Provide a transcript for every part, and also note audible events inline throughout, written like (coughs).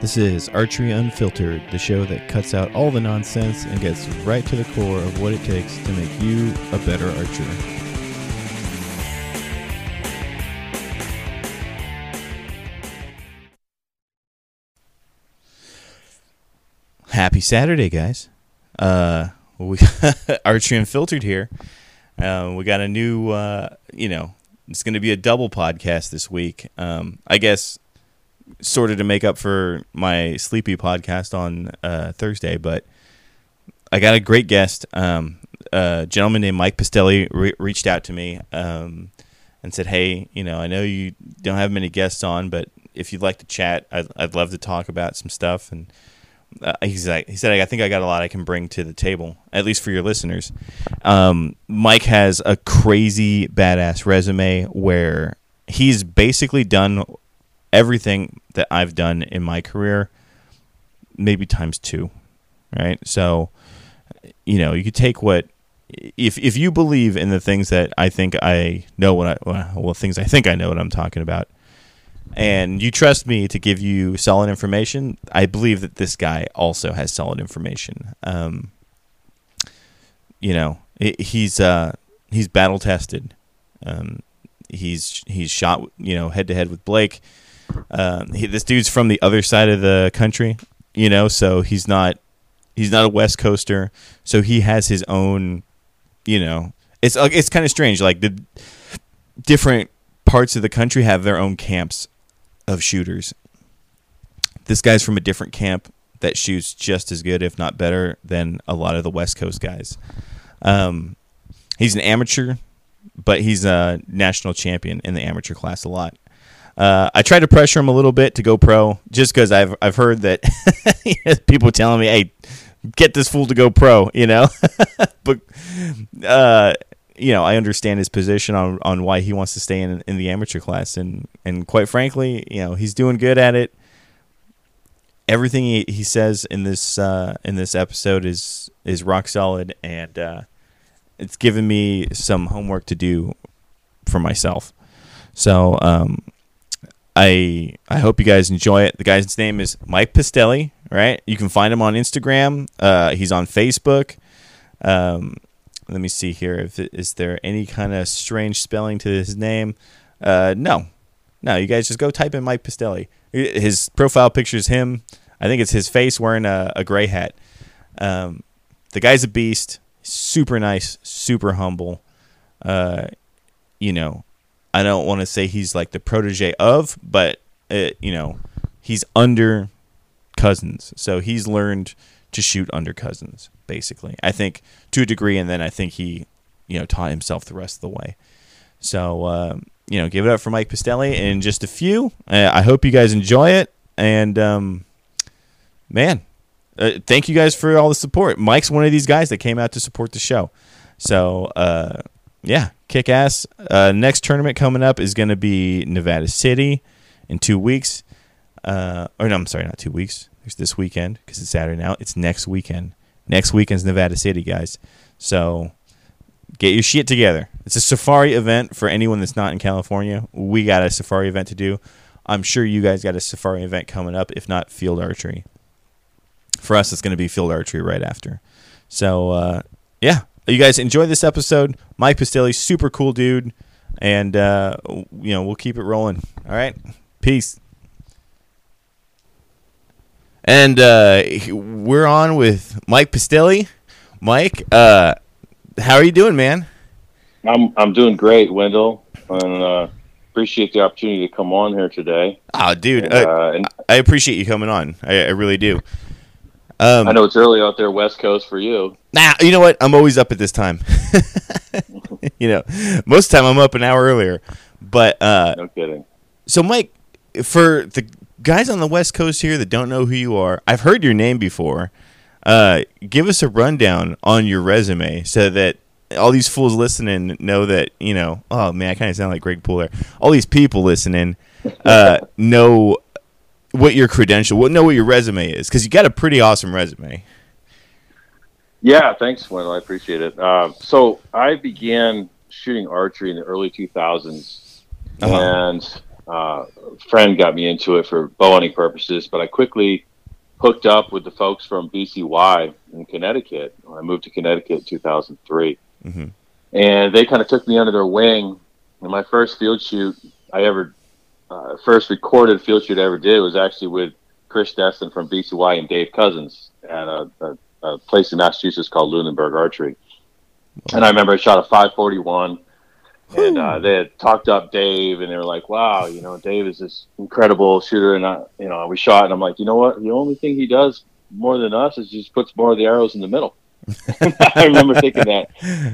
This is Archery Unfiltered, the show that cuts out all the nonsense and gets right to the core of what it takes to make you a better archer. Happy Saturday, guys. Uh, we (laughs) Archery Unfiltered here. Uh, we got a new, uh, you know, it's going to be a double podcast this week. Um, I guess sort of to make up for my sleepy podcast on uh, Thursday, but I got a great guest. Um, a gentleman named Mike Pistelli re- reached out to me um, and said, "Hey, you know, I know you don't have many guests on, but if you'd like to chat, I'd, I'd love to talk about some stuff." And uh, he's like, he said, "I think I got a lot I can bring to the table, at least for your listeners." Um, Mike has a crazy badass resume where he's basically done everything that I've done in my career, maybe times two, right? So, you know, you could take what if if you believe in the things that I think I know what I well things I think I know what I'm talking about, and you trust me to give you solid information, I believe that this guy also has solid information. Um, you know, he's uh, he's battle tested. Um, he's he's shot you know head to head with Blake. Um, he, this dude's from the other side of the country, you know, so he's not he's not a West Coaster, so he has his own, you know, it's it's kind of strange. Like the different parts of the country have their own camps of shooters. This guy's from a different camp that shoots just as good, if not better, than a lot of the West Coast guys. Um, he's an amateur, but he's a national champion in the amateur class a lot. Uh, I tried to pressure him a little bit to go pro, just because I've I've heard that (laughs) people telling me, "Hey, get this fool to go pro," you know. (laughs) but uh, you know, I understand his position on, on why he wants to stay in in the amateur class, and and quite frankly, you know, he's doing good at it. Everything he, he says in this uh, in this episode is is rock solid, and uh, it's given me some homework to do for myself. So um, I I hope you guys enjoy it. The guy's name is Mike Pistelli, right? You can find him on Instagram. Uh, he's on Facebook. Um, let me see here. If is there any kind of strange spelling to his name? Uh, no, no. You guys just go type in Mike Pistelli. His profile picture is him. I think it's his face wearing a, a gray hat. Um, the guy's a beast. Super nice. Super humble. Uh, you know, I don't want to say he's like the protege of, but it, you know, he's under Cousins, so he's learned to shoot under Cousins basically. I think to a degree, and then I think he, you know, taught himself the rest of the way. So um, you know, give it up for Mike Pistelli in just a few. Uh, I hope you guys enjoy it, and um, man, uh, thank you guys for all the support. Mike's one of these guys that came out to support the show. So uh, yeah, kick ass. Uh, next tournament coming up is going to be Nevada City in two weeks. Uh, or no, I'm sorry, not two weeks. There's this weekend because it's Saturday now. It's next weekend. Next weekend's Nevada City, guys. So get your shit together. It's a safari event for anyone that's not in California. We got a safari event to do. I'm sure you guys got a safari event coming up, if not field archery. For us, it's going to be field archery right after. So, uh, yeah, you guys enjoy this episode. Mike Pistelli, super cool dude, and uh, you know we'll keep it rolling. All right, peace. And uh, we're on with Mike Pistelli. Mike, uh, how are you doing, man? I'm I'm doing great, Wendell, and uh, appreciate the opportunity to come on here today. Oh, dude, and, uh, and I appreciate you coming on. I, I really do. Um, I know it's early out there, West Coast, for you. Nah, you know what? I'm always up at this time. (laughs) you know, most of the time I'm up an hour earlier. But uh, no kidding. So, Mike, for the guys on the West Coast here that don't know who you are, I've heard your name before. Uh, give us a rundown on your resume so that all these fools listening know that you know. Oh man, I kind of sound like Greg Poole there. All these people listening uh, (laughs) know what your credential, what know what your resume is because you got a pretty awesome resume. Yeah, thanks, Wendell. I appreciate it. Uh, so I began shooting archery in the early 2000s, Uh-huh. and uh, a friend got me into it for bow hunting purposes. But I quickly hooked up with the folks from BCY in Connecticut. I moved to Connecticut in 2003, Mhm. and they kind of took me under their wing. And my first field shoot I ever, uh, first recorded field shoot I ever did was actually with Chris Destin from BCY and Dave Cousins at a, a, a place in Massachusetts called Lunenburg Archery. And I remember I shot a 541, and uh, they had talked up Dave, and they were like, "Wow, you know, Dave is this incredible shooter." And I, you know, we shot, and I'm like, you know what? The only thing he does more than us is just puts more of the arrows in the middle. (laughs) I remember thinking that.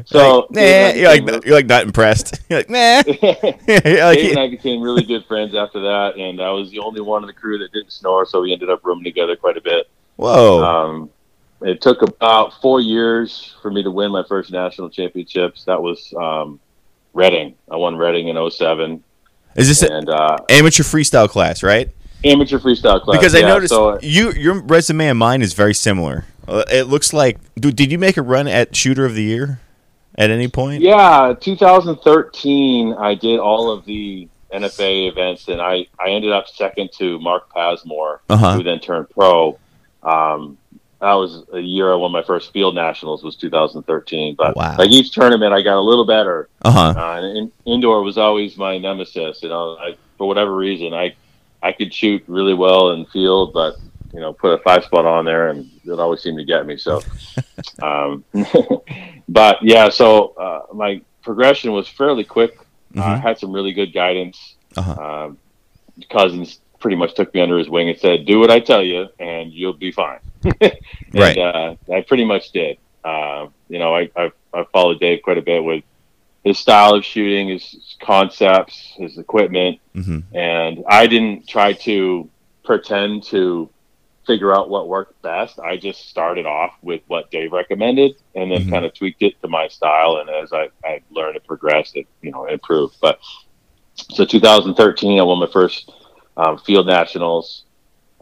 So Nah, you're like became you're like not impressed. (laughs) You're like nah. (laughs) You're like, Dave and I became really good friends after that, and I was the only one in the crew that didn't snore, so we ended up rooming together quite a bit. Whoa. Um, it took about four years for me to win my first national championships. That was um, Reading. I won Reading in 07. is this an And uh, amateur freestyle class, right? amateur freestyle class. Because I yeah, noticed So, you your resume and mine is very similar. Uh, it looks like dude, did you make a run at shooter of the year at any point? yeah, 2013, I did all of the NFA events, and I, I ended up second to Mark Pasmore, Uh-huh. who then turned pro. Um, that was a year I won my first field nationals was 2013. But Wow. like each tournament, I got a little better. Uh-huh. Uh, and in, indoor was always my nemesis. You know, I, for whatever reason, I I could shoot really well in field, but you know, put a five spot on there, and it always seemed to get me. So, (laughs) um, (laughs) but yeah, so uh, my progression was fairly quick. I Mhm. had some really good guidance. Uh-huh. Um, Cousins pretty much took me under his wing and said, "Do what I tell you, and you'll be fine." (laughs) and, Right. Uh, I pretty much did. Uh, you know, I, I I followed Dave quite a bit with his style of shooting, his, his concepts, his equipment, hmm and I didn't try to pretend to figure out what worked best. I just started off with what Dave recommended, and then Mhm. kind of tweaked it to my style. And as I, I learned and progressed, it you know improved. But so 2013, I won my first um, field nationals.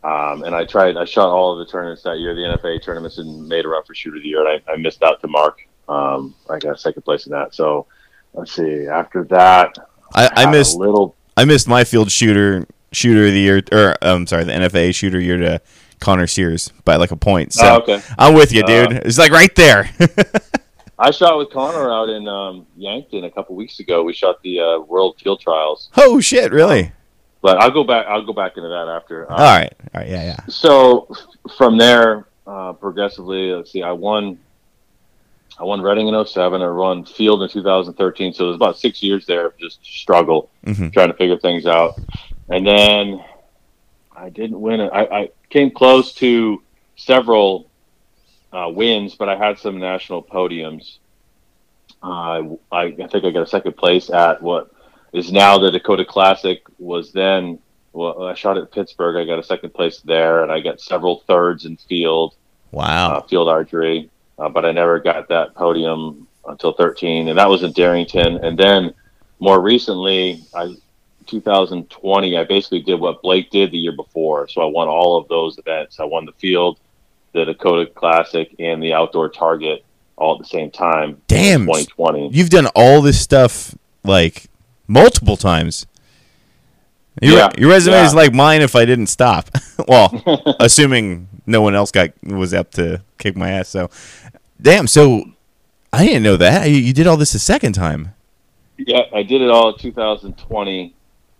Um, and I tried. I shot all of the tournaments that year, the NFA tournaments, and made a run for shooter of the year. And I, I missed out to Mark. Um, I got second place in that. So let's see. After that, I, I missed little. I missed my field shooter shooter of the year or I'm sorry, the NFA shooter year to Connor Sears by like a point. So Oh, okay. I'm with you, Uh, dude. it's like right there. (laughs) I shot with Connor out in um, Yankton a couple weeks ago. We shot the uh, World Field Trials, oh shit, really? but I'll go back. I'll go back into that after. Uh, All right. All right, yeah, yeah. So from there, uh, progressively, let's see. I won. I won Reading in 07. I won Field in 2013. So there's about six years there of just struggle hmm trying to figure things out, and then I didn't win it. I, I came close to several uh, wins, but I had some national podiums. Uh, I, I think I got a second place at what is now the Dakota Classic. Was then well, I shot at Pittsburgh. I got a second place there, and I got several thirds in field Wow. uh, field archery, uh, but I never got that podium until 13, and that was in Darrington. And then more recently, I 2020, I basically did what Blake did the year before. So I won all of those events. I won the field, the Dakota Classic, and the outdoor target all at the same time. Damn. 2020. You've done all this stuff like multiple times. Your, Yeah, your resume yeah. is like mine if I didn't stop. (laughs) well, (laughs) assuming no one else got was up to kick my ass. So, damn. So, I didn't know that you, you did all this a second time. Yeah, I did it all in 2020,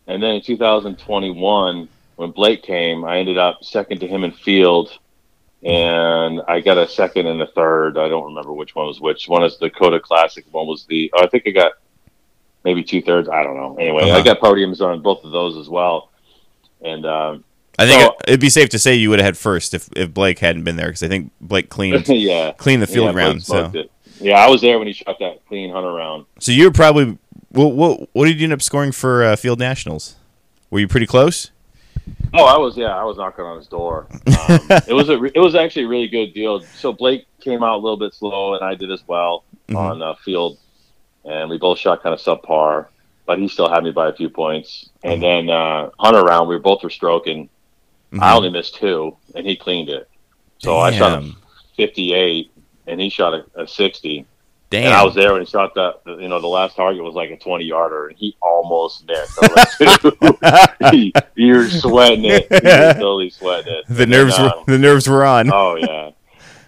and then in 2021, when Blake came, I ended up second to him in field, and I got a second and a third. I don't remember which one was which. One is the Dakota Classic. One was the. Oh, I think I got maybe two thirds. I don't know. Anyway, Uh-huh. I got podiums on both of those as well, and um, I think So- it, it'd be safe to say you would have had first if, if Blake hadn't been there because I think Blake cleaned (laughs) yeah, cleaned the field yeah, round. So, it. Yeah, I was there when he shot that clean hunter round. so you were probably what what what did you end up scoring for uh, field nationals? Were you pretty close? Oh, I was yeah, I was knocking on his door. Um, (laughs) it was a re- it was actually a really good deal. So Blake came out a little bit slow, and I did as well Mhm. on uh, field, and we both shot kind of subpar, but he still had me by a few points. And then uh, Hunter round, we both were stroking. I only missed two, and he cleaned it. So I shot a 58, and he shot a, a 60. Damn. And I was there when he shot that. You know, the last target was like a 20 yarder, and he almost missed. (laughs) Like, (laughs) you're sweating it. You're (laughs) totally sweating it. the And nerves then, were uh, the nerves were on. Oh yeah,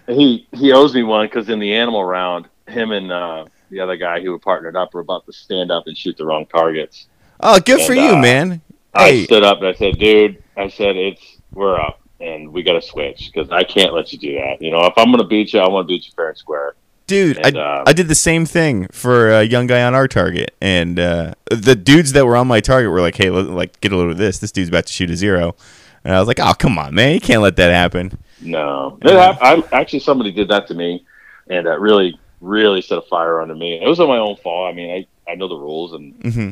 he he owes me one because in the animal round, him and uh, the other guy who were partnered up were about to stand up and shoot the wrong targets. Oh, good for you, uh, man. I Hey, stood up and I said, "Dude," I said, "It's we're up." And we got to switch because I can't let you do that. You know, if I'm going to beat you, I want to beat you fair and square. Dude, and, I, uh, I did the same thing for a young guy on our target, and uh, the dudes that were on my target were like, "Hey, let, like get a load of this. This dude's about to shoot a zero. And I was like, "Oh, come on, man, you can't let that happen." No, it I'm actually somebody did that to me, and that really, really set a fire under me. It was on my own fault. I mean, I I know the rules, and hmm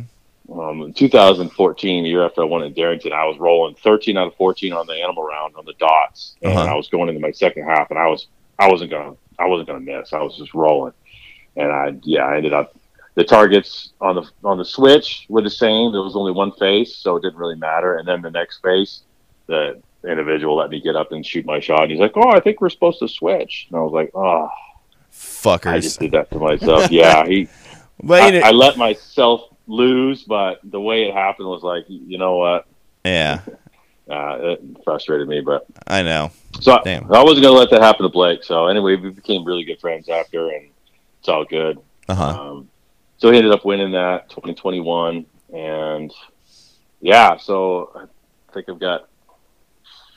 um, in 2014, the year after I won at Darrington, I was rolling 13 out of 14 on the animal round on the dots, and Uh-huh. I was going into my second half, and I was I wasn't gonna I wasn't gonna miss. I was just rolling, and I yeah I ended up the targets on the on the switch were the same. There was only one face, so it didn't really matter. And then the next face, the individual let me get up and shoot my shot. And he's like, "Oh, I think we're supposed to switch," and I was like, "Oh, fuckers!" I just did that to myself." yeah, he (laughs) I, I let myself lose, but the way it happened was like, you know what? yeah, Uh, it frustrated me, but I know. so Damn. I wasn't gonna let that happen to Blake. So anyway, we became really good friends after, and it's all good. Uh huh. Um, so he ended up winning that 2021, and yeah, so I think I've got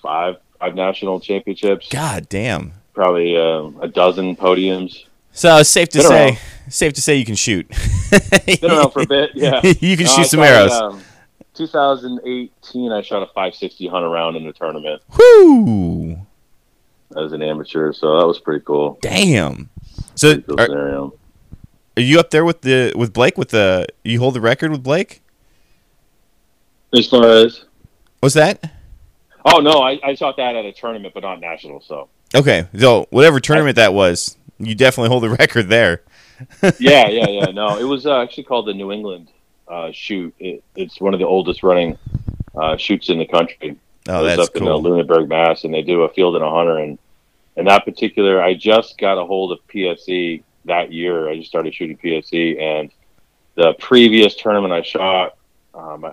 five five national championships, God damn. probably um, a dozen podiums. So it's safe to Been say, around. safe to say you can shoot. Been around for a bit, (laughs) yeah. you can No, shoot I some arrows. um, 2018, I shot a 560 hunter round in a tournament Whoo! as an amateur, so that was pretty cool. Damn. So cool are, scenario. are you up there with the with Blake with the you hold the record with Blake? As far as What's that? oh no, I, I shot that at a tournament, but not national. So Okay, so whatever tournament that was, you definitely hold the (laughs) record there. yeah, yeah, yeah. No, it was uh, actually called the New England uh, shoot. It, it's one of the oldest running uh, shoots in the country. Oh, that's up in uh, cool. Lunenburg, Mass, and they do a field and a hunter. And and that particular, I just got a hold of PSE that year. I just started shooting PSE, and the previous tournament I shot, um, my,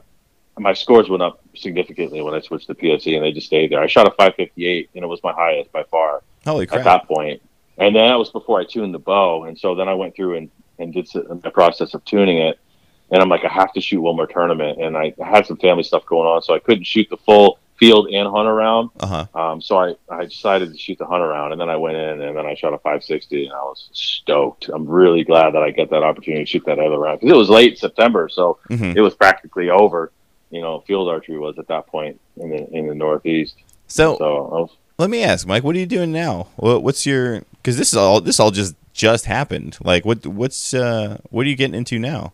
my scores went up significantly when I switched to PSE, and they just stayed there. I shot a 558, and it was my highest by far Holy at that point. And then that was before I tuned the bow, and so then I went through and and did the process of tuning it. And I'm like, I have to shoot one more tournament, and I had some family stuff going on, so I couldn't shoot the full field and hunter round. Uh huh. Um, so I, I decided to shoot the hunter round, and then I went in, and then I shot a 560, and I was stoked. I'm really glad that I got that opportunity to shoot that other round because it was late September, so hmm it was practically over. You know, field archery was at that point in the in the Northeast. So So was let me ask, Mike, what are you doing now? What, what's your? Because this is all this all just just happened. Like, what what's uh what are you getting into now?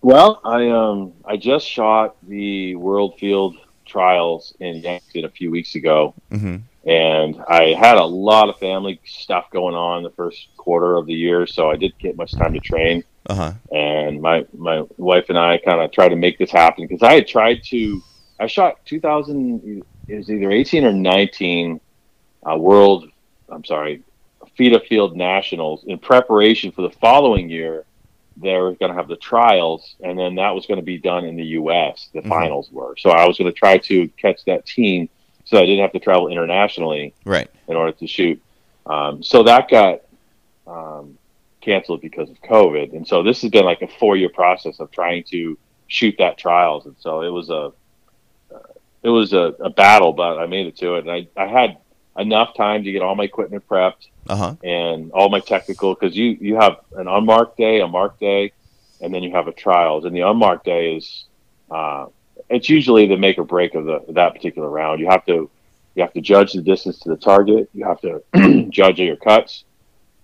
Well, I um I just shot the World Field Trials in Yankton a few weeks ago, hmm and I had a lot of family stuff going on the first quarter of the year, so I didn't get much time to train. Uh huh. And my my wife and I kind of tried to make this happen because I had tried to. I shot 2000. It was either 18 or 19 uh, World. I'm sorry, FITA Field Nationals in preparation for the following year. They were going to have the trials, and then that was going to be done in the U.S. The Mhm. finals were. So I was going to try to catch that team, so I didn't have to travel internationally Right. in order to shoot. Um, so that got um, canceled because of COVID, and so this has been like a four-year process of trying to shoot that trials, and so it was a uh, it was a, a battle, but I made it to it, and I, I had enough time to get all my equipment prepped Uh huh. and all my technical because you you have an unmarked day, a marked day, and then you have a trials, and the unmarked day is uh, it's usually the make or break of the that particular round. You have to you have to judge the distance to the target. You have to (clears throat) judge your cuts.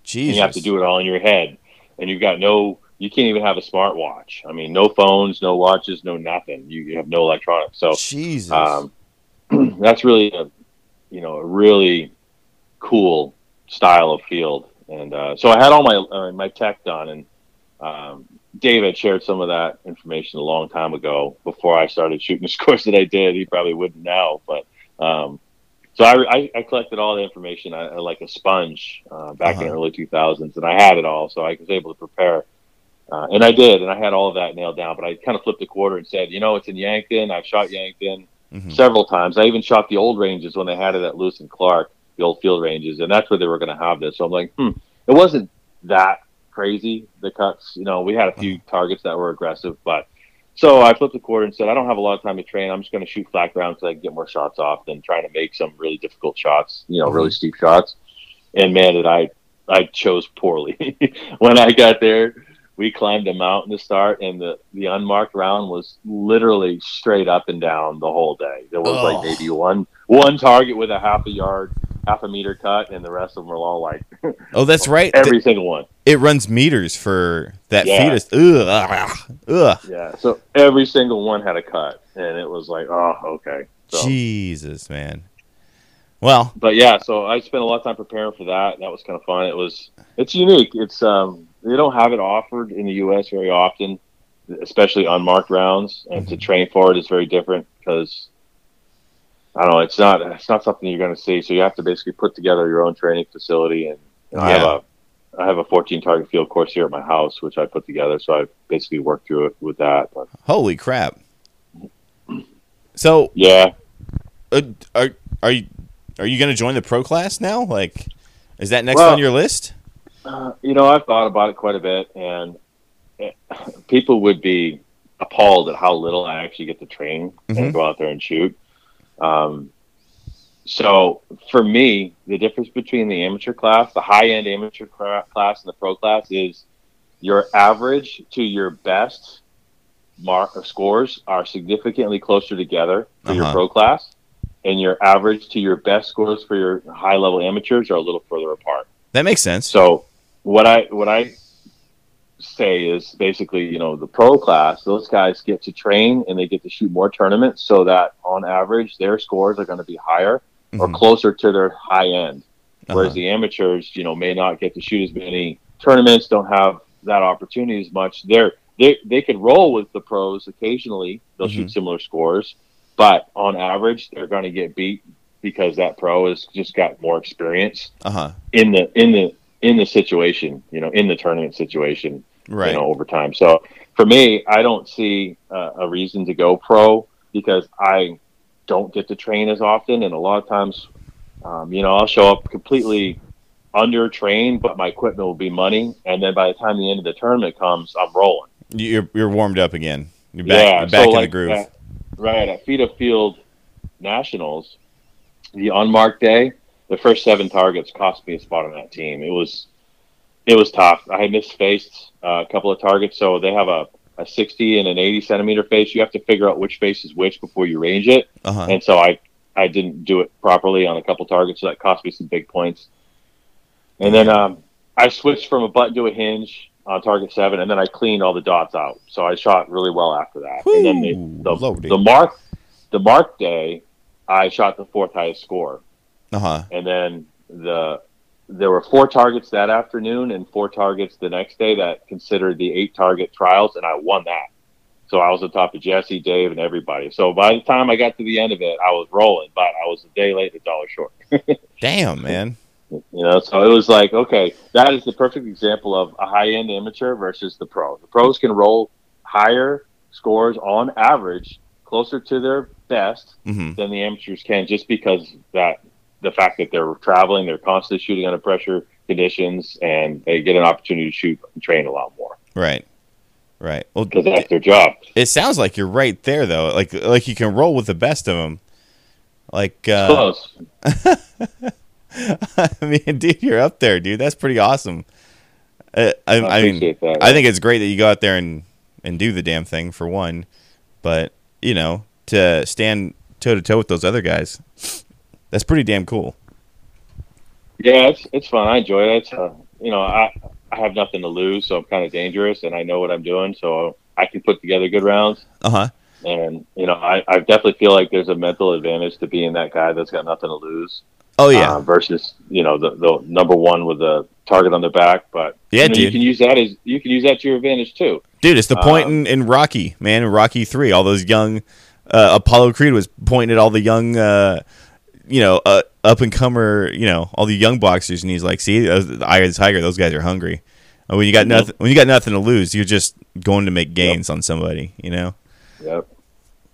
Jesus. And you have to do it all in your head, and you've got no. You can't even have a smartwatch. I mean, no phones, no watches, no nothing. You, you have no electronics. So Jesus. um, (clears throat) that's really a you know a really cool style of field. And uh, so I had all my uh, my tech done, and um, Dave had shared some of that information a long time ago before I started shooting (laughs) the scores that I did. He probably wouldn't now, but um, so I, I, I, collected all the information I, I like a sponge uh, back uh-huh. in the early 2000s, and I had it all, so I was able to prepare. Uh, and I did, and I had all of that nailed down. But I kind of flipped a quarter and said, you know, it's in Yankton. I've shot Yankton mm-hmm. several times. I even shot the old ranges when they had it at Lewis and Clark, the old field ranges, and that's where they were going to have this. So I'm like, hmm, it wasn't that crazy. The cuts, you know, we had a few uh-huh. targets that were aggressive, but so I flipped the quarter and said, I don't have a lot of time to train. I'm just going to shoot flat rounds so I can get more shots off than trying to make some really difficult shots, you know, really mm-hmm. steep shots. And man, did I, I chose poorly. (laughs) when I got there, we climbed a mountain to start, and the, the unmarked round was literally straight up and down the whole day. There was oh. like maybe one one target with a half a yard half a meter cut, and the rest of them were all like. oh, that's right. (laughs) Every single one. It runs meters for that yeah. fetus. Ugh, ugh. Yeah. So every single one had a cut, and it was like, oh, okay. So, Jesus, man. Well, but yeah, so I spent a lot of time preparing for that. That was kind of fun. It was, it's unique. It's um, they don't have it offered in the U.S. very often, especially unmarked rounds, and mm-hmm. to train for it is very different because I don't know. It's not. It's not something you're going to see. So you have to basically put together your own training facility, and know, yeah. I have a I have a 14 target field course here at my house, which I put together. So I basically worked through it with that. But. Holy crap! (clears throat) So yeah, uh, are are you are you going to join the pro class now? Like, is that next well, on your list? Uh, you know, I've thought about it quite a bit, and it, (laughs) people would be appalled at how little I actually get to train mm-hmm. and go out there and shoot. Um, so for me, the difference between the amateur class, the high end amateur class, and the pro class is your average to your best mark scores are significantly closer together for uh-huh. your pro class, and your average to your best scores for your high level amateurs are a little further apart. That makes sense. So what I what I say is basically, you know, the pro class, those guys get to train and they get to shoot more tournaments so that on average their scores are going to be higher mm-hmm. or closer to their high end. Uh-huh. Whereas the amateurs, you know, may not get to shoot as many tournaments, don't have that opportunity as much. They're they they can roll with the pros occasionally. They'll mm-hmm. shoot similar scores, but on average, they're going to get beat because that pro has just got more experience uh-huh. in the in the in the situation, you know, in the tournament situation, right. you know, over time. So for me, I don't see uh, a reason to go pro because I don't get to train as often, and a lot of times, um, you know, I'll show up completely under trained, but my equipment will be money, and then by the time the end of the tournament comes, I'm rolling. You're you're warmed up again. You're back, yeah, you're back so in like, the groove. At, right at FITA Field Nationals, the unmarked day, the first seven targets cost me a spot on that team. It was it was tough. I misfaced uh, a couple of targets, so they have a, a 60 and an 80 centimeter face. You have to figure out which face is which before you range it, uh-huh. and so I I didn't do it properly on a couple targets, so that cost me some big points. And then um, I switched from a button to a hinge on target seven, and then I cleaned all the dots out. So I shot really well after that. and then the, the, the mark the mark day, I shot the fourth highest score. Uh-huh. And then the there were four targets that afternoon and four targets the next day that considered the eight target trials, and I won that. So I was on top of Jesse, Dave, and everybody. So by the time I got to the end of it, I was rolling, but I was a day late, a dollar short. (laughs) Damn, man. You know, so it was like, okay, that is the perfect example of a high end amateur versus the pro. The pros can roll higher scores on average, closer to their best mm-hmm. than the amateurs can, just because that the fact that they're traveling, they're constantly shooting under pressure conditions, and they get an opportunity to shoot and train a lot more. Right. Right. Well, because that's their job. It sounds like you're right there, though. Like like you can roll with the best of them. Like uh, close. (laughs) I mean, dude, you're up there, dude. That's pretty awesome. Uh, I, I, I mean, that, I think it's great that you go out there and and do the damn thing for one, but you know, to stand toe to toe with those other guys, that's pretty damn cool. Yeah, it's it's fun. I enjoy it. It's, uh, you know, I I have nothing to lose, so I'm kind of dangerous, and I know what I'm doing, so I can put together good rounds. Uh huh. And you know, I, I definitely feel like there's a mental advantage to being that guy that's got nothing to lose. Oh yeah, uh, versus you know the, the number one with the target on their back. But yeah, you, know, you can use that as you can use that to your advantage too. dude. It's the point Um, in, in Rocky, man. In Rocky three, all those young uh, Apollo Creed was pointing at all the young, uh, you know, uh, up and comer, you know, all the young boxers, and he's like, "See, uh, the Eye of the Tiger. Those guys are hungry. And when you got nothing, when you got nothing to lose, you're just going to make gains on somebody. You know, Yep.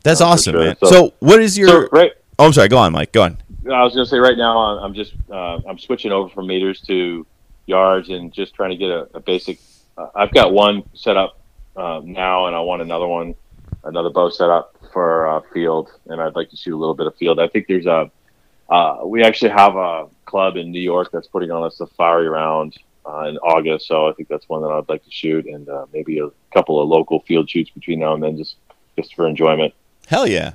that's No, awesome, sure. man. So, So- what is your? So right, oh, I'm sorry. Go on, Mike. Go on. I was going to say right now I'm I'm just uh, I'm switching over from meters to yards and just trying to get a, a basic. Uh, I've got one set up uh, now, and I want another one, another bow set up for uh, field, and I'd like to shoot a little bit of field. I think there's a uh, we actually have a club in New York that's putting on a safari round uh, in August, so I think that's one that I'd like to shoot, and uh, maybe a couple of local field shoots between now and then, just just for enjoyment. Hell yeah.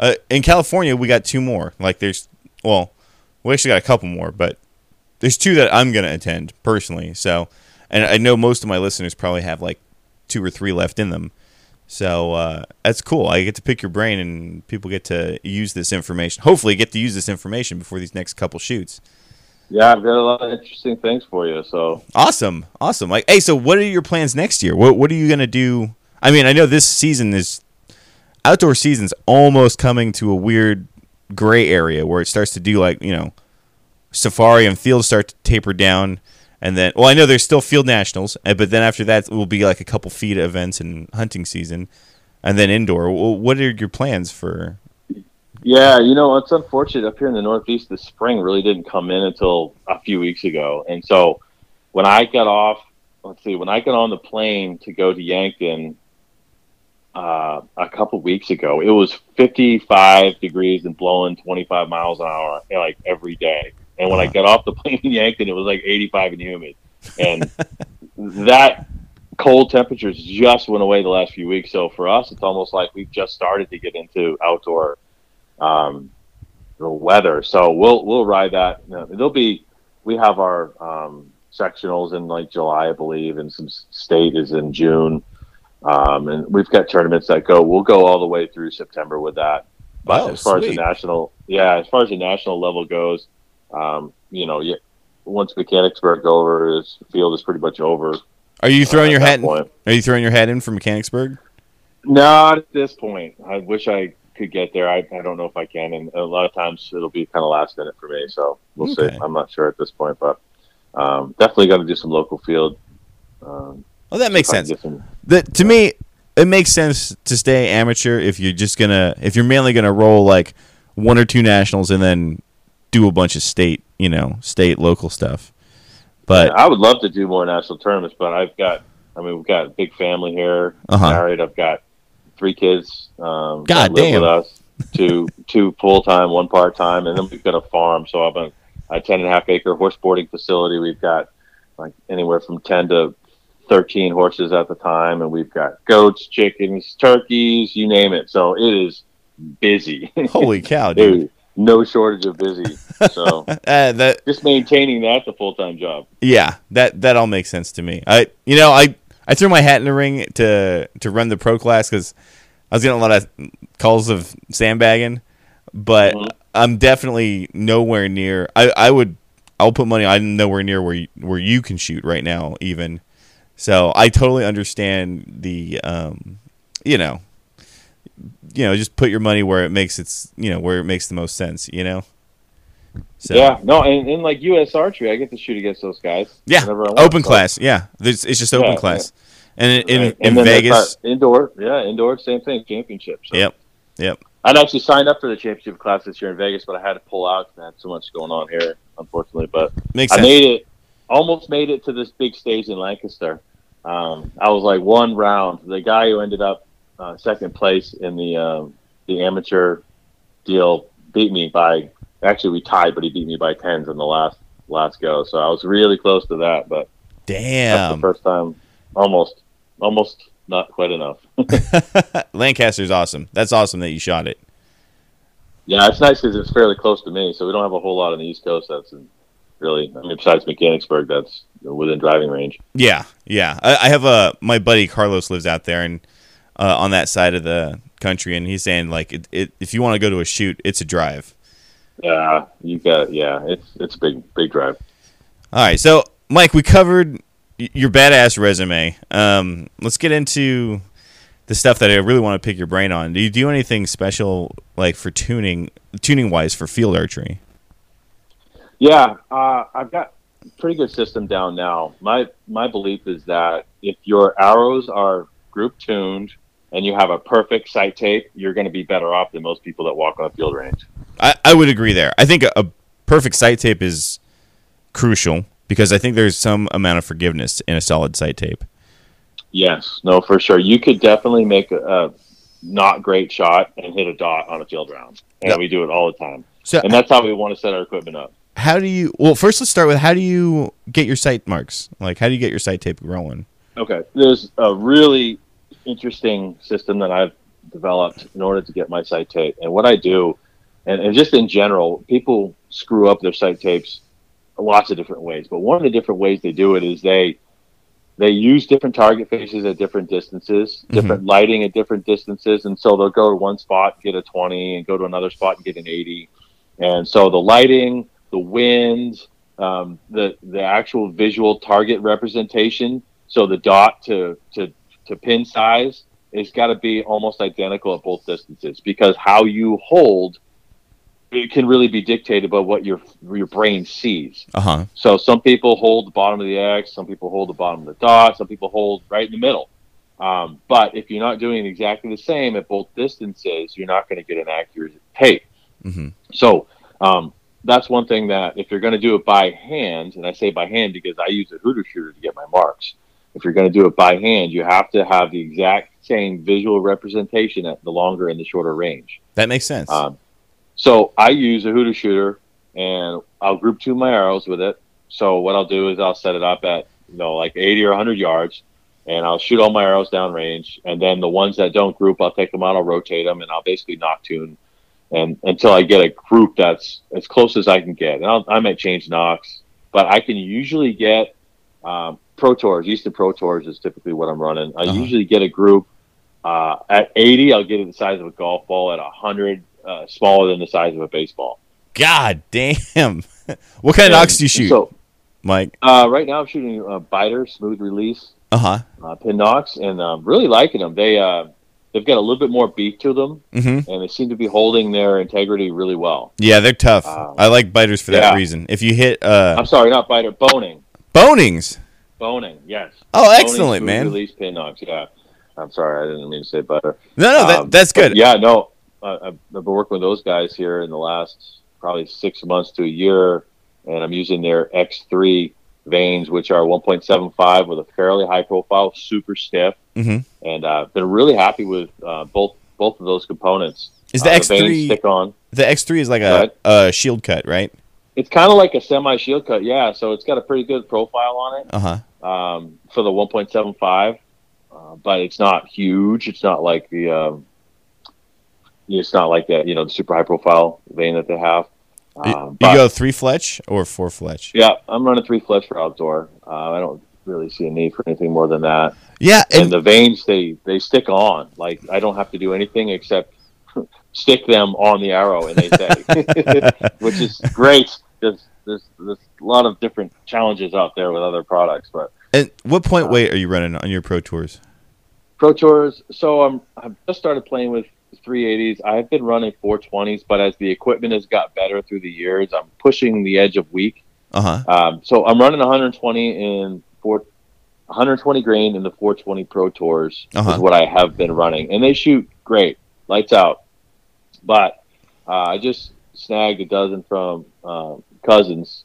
Uh, in California, we got two more. Like, there's, well, we actually got a couple more, but there's two that I'm going to attend personally. So, and I know most of my listeners probably have like two or three left in them. So uh, that's cool. I get to pick your brain, and people get to use this information. Hopefully, get to use this information before these next couple shoots. Yeah, I've got a lot of interesting things for you. So Awesome, awesome. Like, hey, so what are your plans next year? What What are you gonna do? I mean, I know this season is outdoor season's almost coming to a weird gray area where it starts to do like you know, safari and field start to taper down, and then well, I know there's still field nationals, uh, but then after that it will be like a couple feed events and hunting season, and then indoor. What are your plans for? Yeah, you know, it's unfortunate up here in the Northeast, the spring really didn't come in until a few weeks ago. And so when I got off, let's see, when I got on the plane to go to Yankton uh, a couple weeks ago, it was 55 degrees and blowing 25 miles an hour like every day. And when I Uh-huh. got off the (laughs) plane in Yankton, it was like 85 and humid. And (laughs) that cold temperatures just went away the last few weeks. So for us, it's almost like we've just started to get into outdoor um, the weather. So we'll we'll ride that. You know, there'll be we have our um, sectionals in like July, I believe, and some state is in June. Um, and we've got tournaments that go. We'll go all the way through September with that. But Oh, as far as the national, yeah, as far as the national level goes, um, you know, yeah, once Mechanicsburg over, this field is pretty much over. Are you throwing uh, your at hat? In, are you throwing your hat in for Mechanicsburg? Not at this point. I wish I could get there. I, I don't know if I can, and a lot of times it'll be kind of last minute for me. So we'll Okay. see. I'm not sure at this point, but um, definitely got to do some local field. Um, Well, that makes if I can sense. some- That to me, it makes sense to stay amateur if you're just gonna if you're mainly gonna roll like one or two nationals and then do a bunch of state, you know, state local stuff. But I would love to do more national tournaments, but I've got. I mean, we've got a big family here. Uh-huh. Married. I've got three kids. Um, God damn. With us, two (laughs) two full time, one part time, and then we've got a farm. So I've a, a ten and a half acre horse boarding facility. We've got like anywhere from ten to 13 horses at the time, and we've got goats, chickens, turkeys, you name it. So it is busy. (laughs) holy cow, dude! No shortage of busy. So (laughs) Uh, that just maintaining that's a full time job. yeah, that that all makes sense to me. I you know I I threw my hat in the ring to to run the pro class because I was getting a lot of calls of sandbagging, but Mhm. I'm definitely nowhere near. I I would I'll put money. I'm nowhere near where you, where you can shoot right now, even. So I totally understand the um, you know, you know, just put your money where it makes it's you know where it makes the most sense. You know. So, Yeah, no, and, and like U.S. Archery, I get to shoot against those guys. Yeah, open so- class. Yeah, There's, it's just open Yeah, class, and in, in, Right. in then Vegas. indoor, yeah, indoor, same thing, championship. So. Yep, yep. I'd actually signed up for the championship class this year in Vegas, but I had to pull out. 'cause I had so much going on here, unfortunately. But Makes I sense. made it, almost made it to this big stage in Lancaster. Um, I was like one round. The guy who ended up uh, second place in the um, the amateur deal beat me by actually we tied, but he beat me by tens in the last last go. So I was really close to that, but Damn, first time, almost, almost not quite enough. (laughs) (laughs) Lancaster's awesome. That's awesome that you shot it. Yeah, it's nice because it's fairly close to me, so we don't have a whole lot on the East Coast. That's really, I mean, besides Mechanicsburg, that's within driving range. Yeah, yeah. I, I have a my buddy Carlos lives out there, and uh, on that side of the country, and he's saying like, it, it, if you want to go to a shoot, it's a drive. Yeah, you got yeah. It's it's a big big drive. All right, so Mike, we covered your badass resume. Um, let's get into the stuff that I really want to pick your brain on. Do you do anything special like for tuning, tuning wise for field archery? Yeah, uh, I've got pretty good system down now. My my belief is that if your arrows are group tuned and you have a perfect sight tape, you're going to be better off than most people that walk on a field range. I, I would agree there. I think a, a perfect sight tape is crucial because I think there's some amount of forgiveness in a solid sight tape. Yes, no, for sure. You could definitely make a, a not great shot and hit a dot on a field round, and Yep. we do it all the time. So And that's how we want to set our equipment up. how do you? Well, first let's start with how do you get your sight marks? Like how do you get your sight tape rolling? Okay, there's a really interesting system that I've developed in order to get my sight tape. And what I do, and, and just in general, people screw up their sight tapes lots of different ways. But one of the different ways they do it is they they use different target faces at different distances, different lighting at different distances, and so they'll go to one spot get a 20 and go to another spot and get an 80. And so the lighting, the wind, um, the the actual visual target representation, so the dot to to to pin size is got to be almost identical at both distances because how you hold it can really be dictated by what your your brain sees. Uh huh. So some people hold the bottom of the X, some people hold the bottom of the dot, some people hold right in the middle. Um, but if you're not doing exactly the same at both distances, you're not going to get an accurate tape. Mhm. So um, that's one thing that if you're going to do it by hand, and I say by hand because I use a hooter shooter to get my marks. If you're going to do it by hand, you have to have the exact same visual representation at the longer and the shorter range. That makes sense. Um, so I use a hooter shooter, and I'll group tune my arrows with it. So what I'll do is I'll set it up at you know like 80 or 100 yards, and I'll shoot all my arrows downrange. And then the ones that don't group, I'll take them out, I'll rotate them, and I'll basically nock tune, and until I get a group that's as close as I can get. And I'll, I might change nocks, but I can usually get um, Pro Tours. Easton Pro Tours is typically what I'm running. I Uh-huh. usually get a group uh, at 80. I'll get it the size of a golf ball. At 100, uh, smaller than the size of a baseball. God damn. (laughs) what kind of And nocks do you shoot, So Mike? uh, right now I'm shooting a Beiter, smooth release Uh huh. uh, pin nocks, and um, really liking them. They uh, they've got a little bit more beat to them, Mm-hmm. and they seem to be holding their integrity really well. Yeah, they're tough. Um, I like Beiters for that yeah. reason. If you hit uh, I'm sorry, not Beiter, Bohning, Bohnings. Boning. Yes. Oh, excellent, man. Release pin nocks. Yeah. I'm sorry, I didn't mean to say butter. No, no, that, Um, that's good. Yeah, no, uh, I've I've been working with those guys here in the last probably six months to a year, and I'm using their X3 vanes, which are 1.75 with a fairly high profile, super stiff, Mhm. and uh, been really happy with uh, both both of those components. Is the Uh, X3 vanes stick on? The X3 is like a, a shield cut, right? It's kind of like a semi shield cut, yeah. So it's got a pretty good profile on it Uh huh. um, for the 1.75, uh, but it's not huge. It's not like the um, it's not like that, you know, the super high profile vane that they have. Um, you but, go three fletch or four fletch? yeah, I'm running three fletch for outdoor. Uh, I don't really see a need for anything more than that. Yeah, And, and the vanes, they they stick on. Like I don't have to do anything except (laughs) stick them on the arrow, and they stay, (laughs) which is great. There's, there's there's a lot of different challenges out there with other products, but and what point weight are you running on your pro tours? Pro Tours. So I'm I've just started playing with 380s. I've been running 420s, but as the equipment has got better through the years, I'm pushing the edge of weak. Uh huh. Um, so I'm running 120 in four, 120 grain in the 420 Pro Tours Uh-huh. is what I have been running, and they shoot great, lights out. But uh, I just snagged a dozen from uh, cousins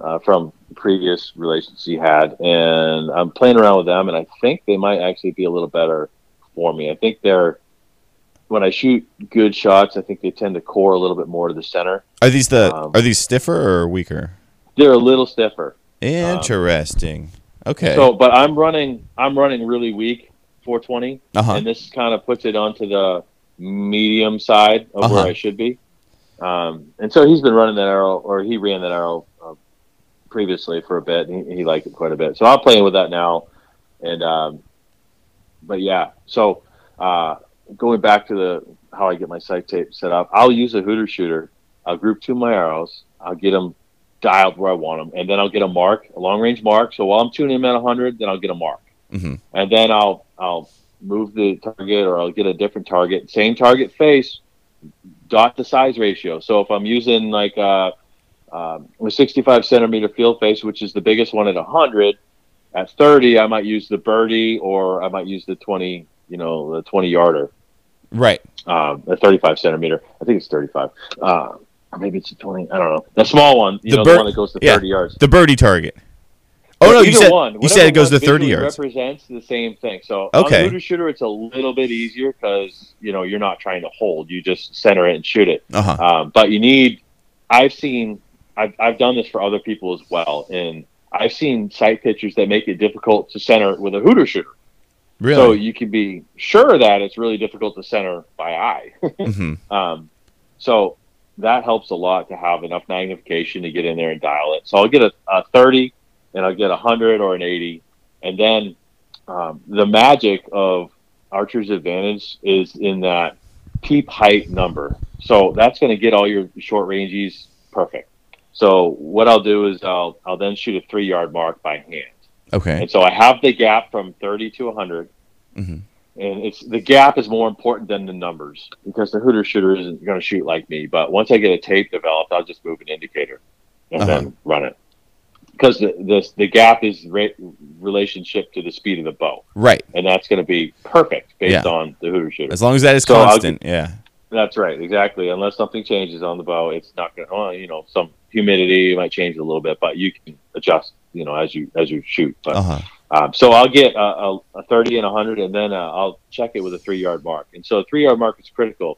uh, from previous relations he had, and I'm playing around with them, and I think they might actually be a little better for me. I think they're when I shoot good shots, I think they tend to core a little bit more to the center. Are these the Um, are these stiffer or weaker? They're a little stiffer. Interesting. okay. So, but I'm running, I'm running really weak 420, uh huh. and this kind of puts it onto the medium side of Uh-huh. where I should be. Um, and so he's been running that arrow, or he ran that arrow uh, previously for a bit. And he, he liked it quite a bit. So I'm playing with that now, and um, but yeah. So uh, going back to the how I get my sight tape set up, I'll use a hooter shooter. I'll group tune my arrows. I'll get them dialed where I want them, and then I'll get a mark, a long range mark. So while I'm tuning them at 100, then I'll get a mark, Mhm. and then I'll I'll move the target or I'll get a different target, same target face, dot the size ratio. So if I'm using like uh, um, a 65 centimeter field face, which is the biggest one at 100, at 30 I might use the birdie or I might use the 20, you know, the 20 yarder Right. um, a 35 centimeter. I think it's 35. Uh, maybe it's a 20. I don't know. The small one, you The know, bir- the one that goes to yeah. 30 yards. The birdie target. Oh no, you said one, you said it goes to 30 visually yards. Represents the same thing. So Okay. on the hooter shooter, it's a little bit easier because you know you're not trying to hold. You just center it and shoot it. Uh-huh. Um, but you need. I've seen. I've I've done this for other people as well, and I've seen sight pictures that make it difficult to center with a hooter shooter. Really? So you can be sure that it's really difficult to center by eye. (laughs) hmm Um, so that helps a lot to have enough magnification to get in there and dial it. So I'll get a, a 30 and I'll get a 100 or an 80. And then um, the magic of Archer's Advantage is in that peep height number. So that's going to get all your short ranges perfect. So what I'll do is I'll, I'll then shoot a three yard mark by hand. Okay. And so I have the gap from 30 to 100. Mhm. And it's the gap is more important than the numbers because the hooter shooter isn't going to shoot like me. But once I get a tape developed, I'll just move an indicator and Uh-huh. then run it because the, the the gap is re- relationship to the speed of the bow, Right. and that's going to be perfect based Yeah. on the hooter shooter. As long as that is So I'll constant. yeah. That's right, exactly. Unless something changes on the bow, it's not going to. Well, you know, some humidity might change a little bit, but you can adjust. You know, as you as you shoot. But Uh huh. um, so I'll get a, a, a 30 and a 100, and then uh, I'll check it with a three yard mark. And so a three yard mark is critical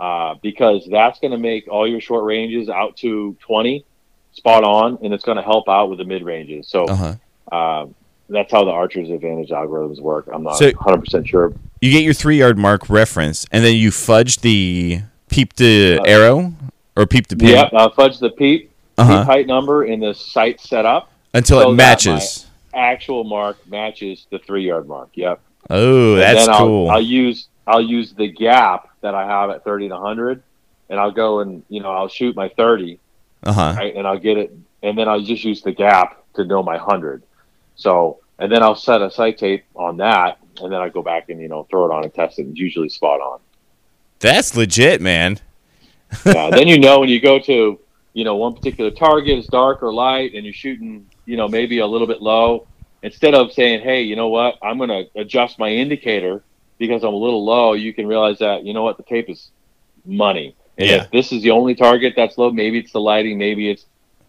uh, because that's going to make all your short ranges out to 20 spot on, and it's going to help out with the mid ranges. So Uh huh. um, that's how the Archer's Advantage algorithms work. I'm not So- 100% sure. You get your three yard mark reference, and then you fudge the peep to arrow or peep to pin Yeah, uh, fudge the peep, Uh-huh. peep height number in the sight setup. until so it matches. Actual mark matches the three yard mark. Yep. Oh, And that's then I'll, cool. I'll use I'll use the gap that I have at 30 to 100, and I'll go and you know I'll shoot my 30, Uh huh. right, and I'll get it, and then I'll just use the gap to know my 100. So and then I'll set a sight tape on that, and then I go back and you know throw it on and test it. And it's usually spot on. That's legit, man. Yeah. then you know when you go to you know one particular target is dark or light, and you're shooting you know maybe a little bit low. Instead of saying, hey, you know what, I'm going to adjust my indicator because I'm a little low, you can realize that you know what the tape is money. And Yeah. if this is the only target that's low, maybe it's the lighting, maybe it's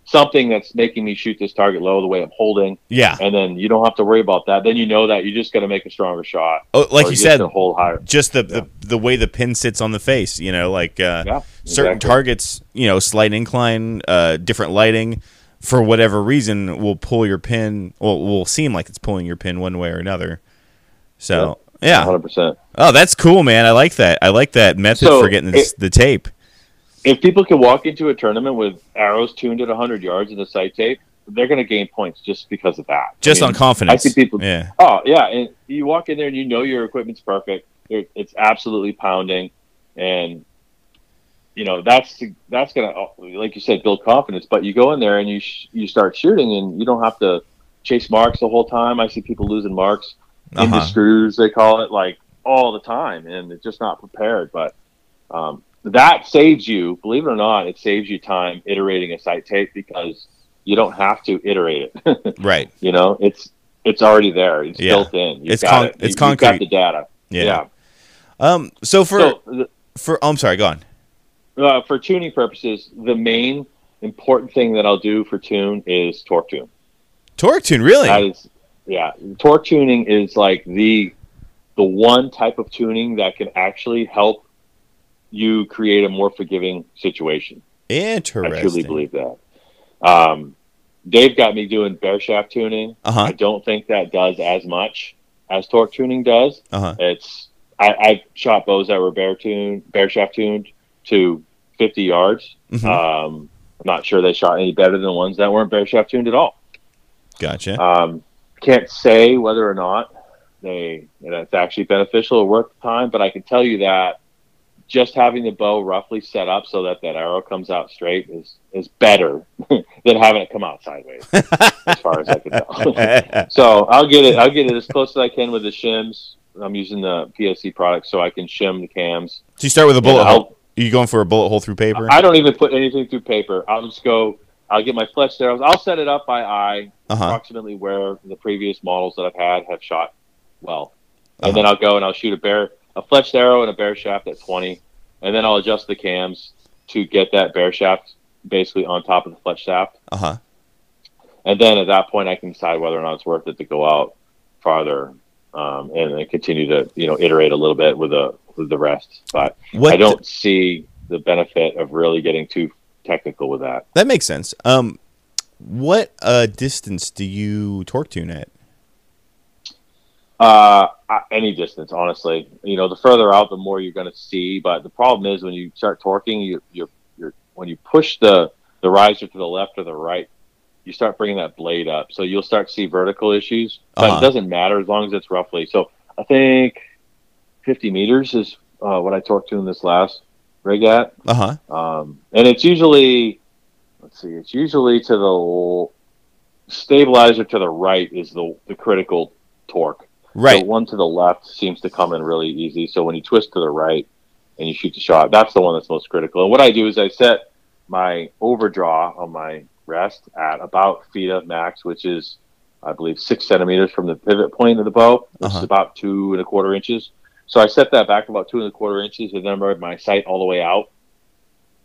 something that's making me shoot this target low the way I'm holding, Yeah. and then you don't have to worry about that. Then you know that you just got to make a stronger shot. Oh, like you said, the hold higher. just the, the the way the pin sits on the face. You know, like uh, Yeah, certain exactly. targets, you know, slight incline, uh, different lighting, for whatever reason, will pull your pin. Well, will seem like it's pulling your pin one way or another. So yeah. 100%. Oh, that's cool, man. I like that. I like that method So, for getting this, the tape. If people can walk into a tournament with arrows tuned at 100 yards in the sight tape, they're going to gain points just because of that. Just I on confidence. I see people. Yeah. Oh yeah, and you walk in there and you know your equipment's perfect. It's absolutely pounding, and you know that's that's gonna like you said build confidence. But you go in there and you sh- you start shooting and you don't have to chase marks the whole time. I see people losing marks into Uh-huh. screws they call it like all the time, and they're just not prepared. But um, that saves you, believe it or not, it saves you time iterating a sight tape because you don't have to iterate it. (laughs) Right. You know, it's it's already there. It's Yeah. built in. You've It's got con- it. it's You- You've concrete. got the data. Yeah. Yeah. Um. So for so the- for oh, I'm sorry. Go on. uh, for tuning purposes, the main important thing that I'll do for tune is torque tune. Torque tune, really? That is, yeah, torque tuning is like the the one type of tuning that can actually help you create a more forgiving situation. Interesting. I truly believe that. Um, Dave got me doing bare shaft tuning. Uh huh. I don't think that does as much as torque tuning does. Uh huh. It's I, I've shot bows that were bare tuned, bare shaft tuned to 50 yards. Mhm. Um, I'm not sure they shot any better than ones that weren't bare shaft tuned at all. Gotcha. Um, can't say whether or not they it's actually beneficial or worth the time. But I can tell you that just having the bow roughly set up so that that arrow comes out straight is is better (laughs) than having it come out sideways, as far as I can tell. (laughs) so I'll get it. I'll get it as close as I can with the shims. I'm using the PSE product so I can shim the cams. So you start with a bullet hole. Are you going for a bullet hole through paper? I don't even put anything through paper. I'll just go. I'll get my fletched arrows. I'll set it up by eye, Uh-huh. approximately where the previous models that I've had have shot well, and Uh-huh. then I'll go and I'll shoot a bare, a fletched arrow and a bare shaft at 20, and then I'll adjust the cams to get that bare shaft basically on top of the fletched shaft, Uh huh. and then at that point I can decide whether or not it's worth it to go out farther um, and then continue to you know iterate a little bit with the with the rest. But What I don't see the benefit of really getting too technical with that. that makes sense. Um, what uh distance do you torque tune at? Uh, any distance, honestly. You know, the further out, the more you're going to see. But the problem is when you start torquing, you you you're when you push the the riser to the left or the right, you start bringing that blade up. So you'll start to see vertical issues. But Uh-huh. it doesn't matter as long as it's roughly. So I think 50 meters is uh, what I torque tuned this last rig at. Uh huh. Um, and it's usually, let's see, it's usually to the stabilizer to the right is the, the critical torque. Right. The one to the left seems to come in really easy. So when you twist to the right and you shoot the shot, that's the one that's most critical. And what I do is I set my overdraw on my rest at about FITA max, which is, I believe, six centimeters from the pivot point of the bow, which Uh-huh. is about two and a quarter inches. So I set that back about two and a quarter inches, and then I my sight all the way out,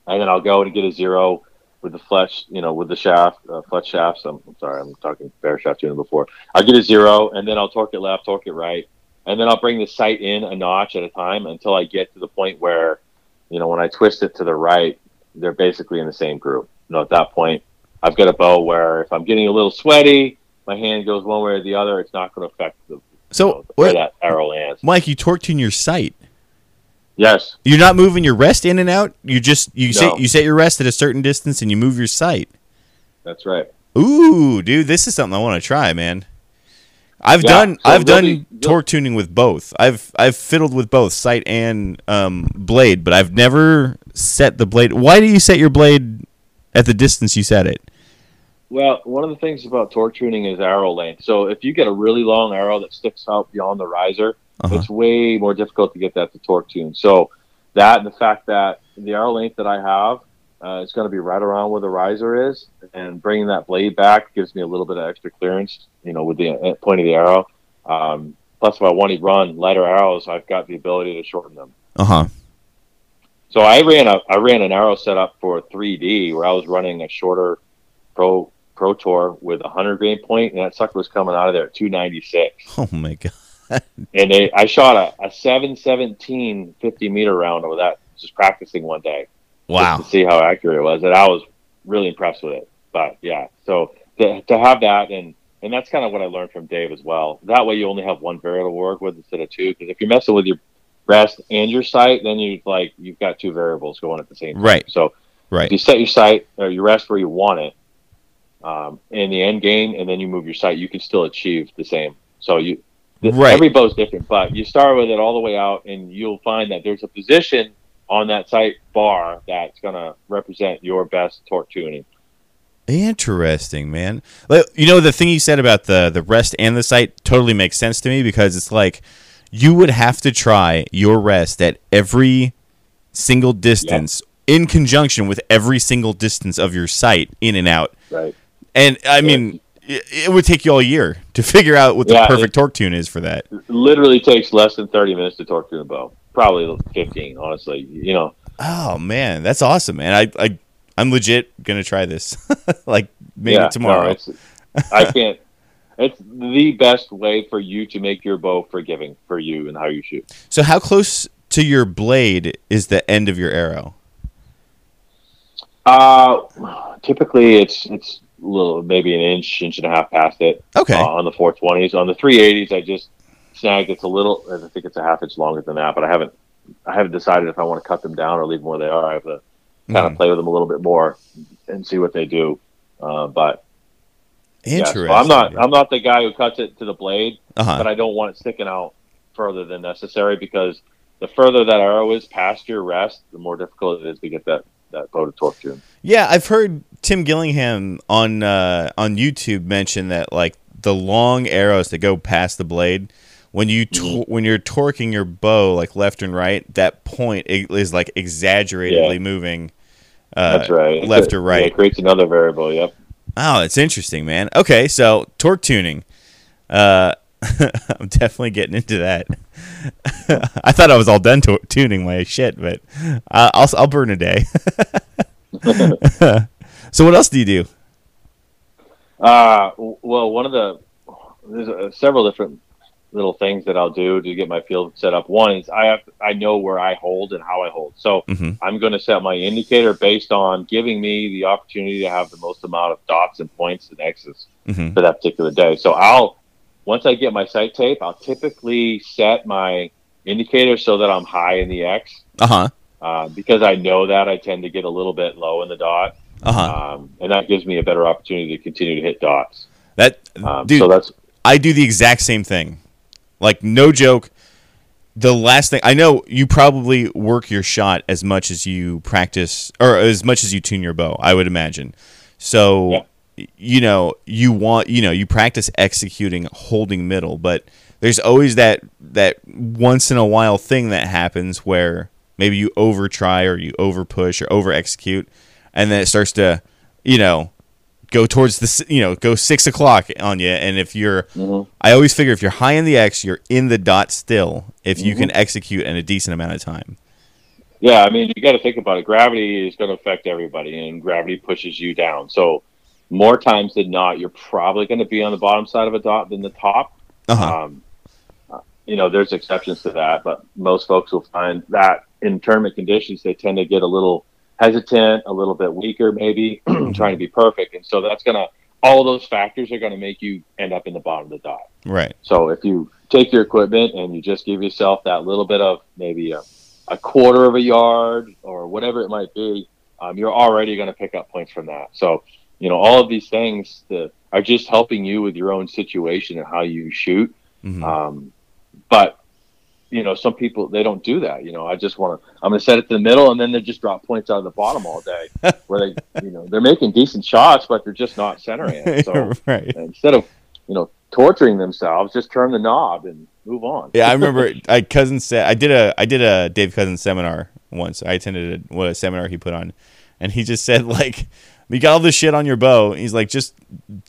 and then I'll go and get a zero with the flesh, you know, with the shaft, uh, shafts. I'm, I'm sorry, I'm talking bare shaft tuning before. I'll get a zero, and then I'll torque it left, torque it right, and then I'll bring the sight in a notch at a time until I get to the point where, you know, when I twist it to the right, they're basically in the same group. You know, at that point, I've got a bow where if I'm getting a little sweaty, my hand goes one way or the other. It's not going to affect the, So where what, that arrow lands. Mike, you torque tune your sight. Yes. You're not moving your rest in and out. You just you No. set you set your rest at a certain distance and you move your sight. That's right. Ooh, dude, this is something I want to try, man. I've Yeah, done so I've done you'll- torque tuning with both. I've I've fiddled with both sight and um, blade, but I've never set the blade. Why do you set your blade at the distance you set it? Well, one of the things about torque tuning is arrow length. So if you get a really long arrow that sticks out beyond the riser, Uh-huh. it's way more difficult to get that to torque tune. So that and the fact that the arrow length that I have uh, is going to be right around where the riser is, and bringing that blade back gives me a little bit of extra clearance, you know, with the uh, point of the arrow. Um, plus, if I want to run lighter arrows, I've got the ability to shorten them. Uh huh. So I ran a I ran an arrow setup for 3D where I was running a shorter pro pro tour with a hundred grain point, and that sucker was coming out of there at 296. Oh my god. And they, I shot a, a 717 50 meter round with that, just practicing one day Wow. to see how accurate it was, and I was really impressed with it. But yeah, so to, to have that and and that's kind of what I learned from Dave as well. That way, you only have one variable to work with instead of two. Because if you're messing with your rest and your sight, then you like you've got two variables going at the same time. Right. So Right. if you set your sight or your rest where you want it um, in the end game, and then you move your sight, you can still achieve the same. So you, th- Right. every bow's different, but you start with it all the way out, and you'll find that there's a position on that sight bar that's going to represent your best torque tuning. Interesting, man. Like, You know the thing you said about the the rest and the sight totally makes sense to me because it's like you would have to try your rest at every single distance in conjunction with every single distance of your sight in and out. Right. And I mean, it, it would take you all year to (laughs) figure out what the Yeah, perfect torque tune is for that. Literally takes less than 30 minutes to torque tune a bow. Probably 15, honestly. You know, Oh man, that's awesome, man. I I I'm legit gonna try this, (laughs) like maybe yeah, tomorrow. no, I can't. It's the best way for you to make your bow forgiving for you and how you shoot. so how close to your blade is the end of your arrow? Uh, typically it's it's little maybe an inch, inch and a half past it. Okay. Uh, on the 420s, on the 380s, I just snagged. It's a little. I think it's a half inch longer than that, but I haven't. I haven't decided if I want to cut them down or leave them where they are. I have to kind of Mhm. play with them a little bit more and see what they do. Uh, but Yeah, Interesting. so I'm not I'm not the guy who cuts it to the blade, uh-huh. but I don't want it sticking out further than necessary because the further that arrow is past your rest, the more difficult it is to get that that bow to torque tune. Yeah, I've heard Tim Gillingham on uh, on YouTube mention that like the long arrows that go past the blade, when you Mm-hmm. when you're torquing your bow like left and right, that point is like exaggeratedly Yeah. moving. Uh, That's right. Left or yeah, right. it creates another variable. Yep. Oh, it's interesting, man. Okay, so torque tuning. Uh, (laughs) I'm definitely getting into that. (laughs) I thought I was all done to- tuning my shit, but uh, I'll I'll burn a day. (laughs) so what else do you do? Uh, well, one of the there's uh, several different little things that I'll do to get my field set up. One is I have I know where I hold and how I hold. So Mhm. I'm going to set my indicator based on giving me the opportunity to have the most amount of dots and points and X's hmm for that particular day. So I'll once I get my sight tape, I'll typically set my indicator so that I'm high in the X. Uh huh. Uh, because I know that I tend to get a little bit low in the dot, Uh huh. um, and that gives me a better opportunity to continue to hit dots. That Um, dude, so that's I do the exact same thing. Like no joke. The last thing I know, you probably work your shot as much as you practice, or as much as you tune your bow. I would imagine. So, Yeah. You know, you want, you know, you practice executing, holding middle, but there's always that that once in a while thing that happens where maybe you over try or you over push or over execute, and then it starts to, you know, go towards the you know go six o'clock on you and if you're Mhm. i always figure if you're high in the x you're in the dot still if you Mm-hmm. can execute in a decent amount of time Yeah, I mean, you got to think about it. Gravity is going to affect everybody, and gravity pushes you down. So, more times than not, you're probably going to be on the bottom side of a dot than the top. uh-huh Um, you know, there's exceptions to that, but most folks will find that in tournament conditions, they tend to get a little hesitant, a little bit weaker, maybe (clears throat) trying to be perfect, and so that's going to all those factors are going to make you end up in the bottom of the dot. right So if you take your equipment and you just give yourself that little bit of maybe a, a quarter of a yard or whatever it might be, um, you're already going to pick up points from that. So, you know, all of these things that are just helping you with your own situation and how you shoot. Mhm. Um, but you know, some people they don't do that. You know, I just want to. I'm going to set it to the middle, and then they just drop points out of the bottom all day, (laughs) where they, you know, they're making decent shots, but they're just not centering it. (laughs) So right instead of you know torturing themselves, just turn the knob and move on. yeah i remember i cousin said i did a i did a dave cousins seminar once i attended a, what a seminar he put on and he just said like you got all this shit on your bow he's like just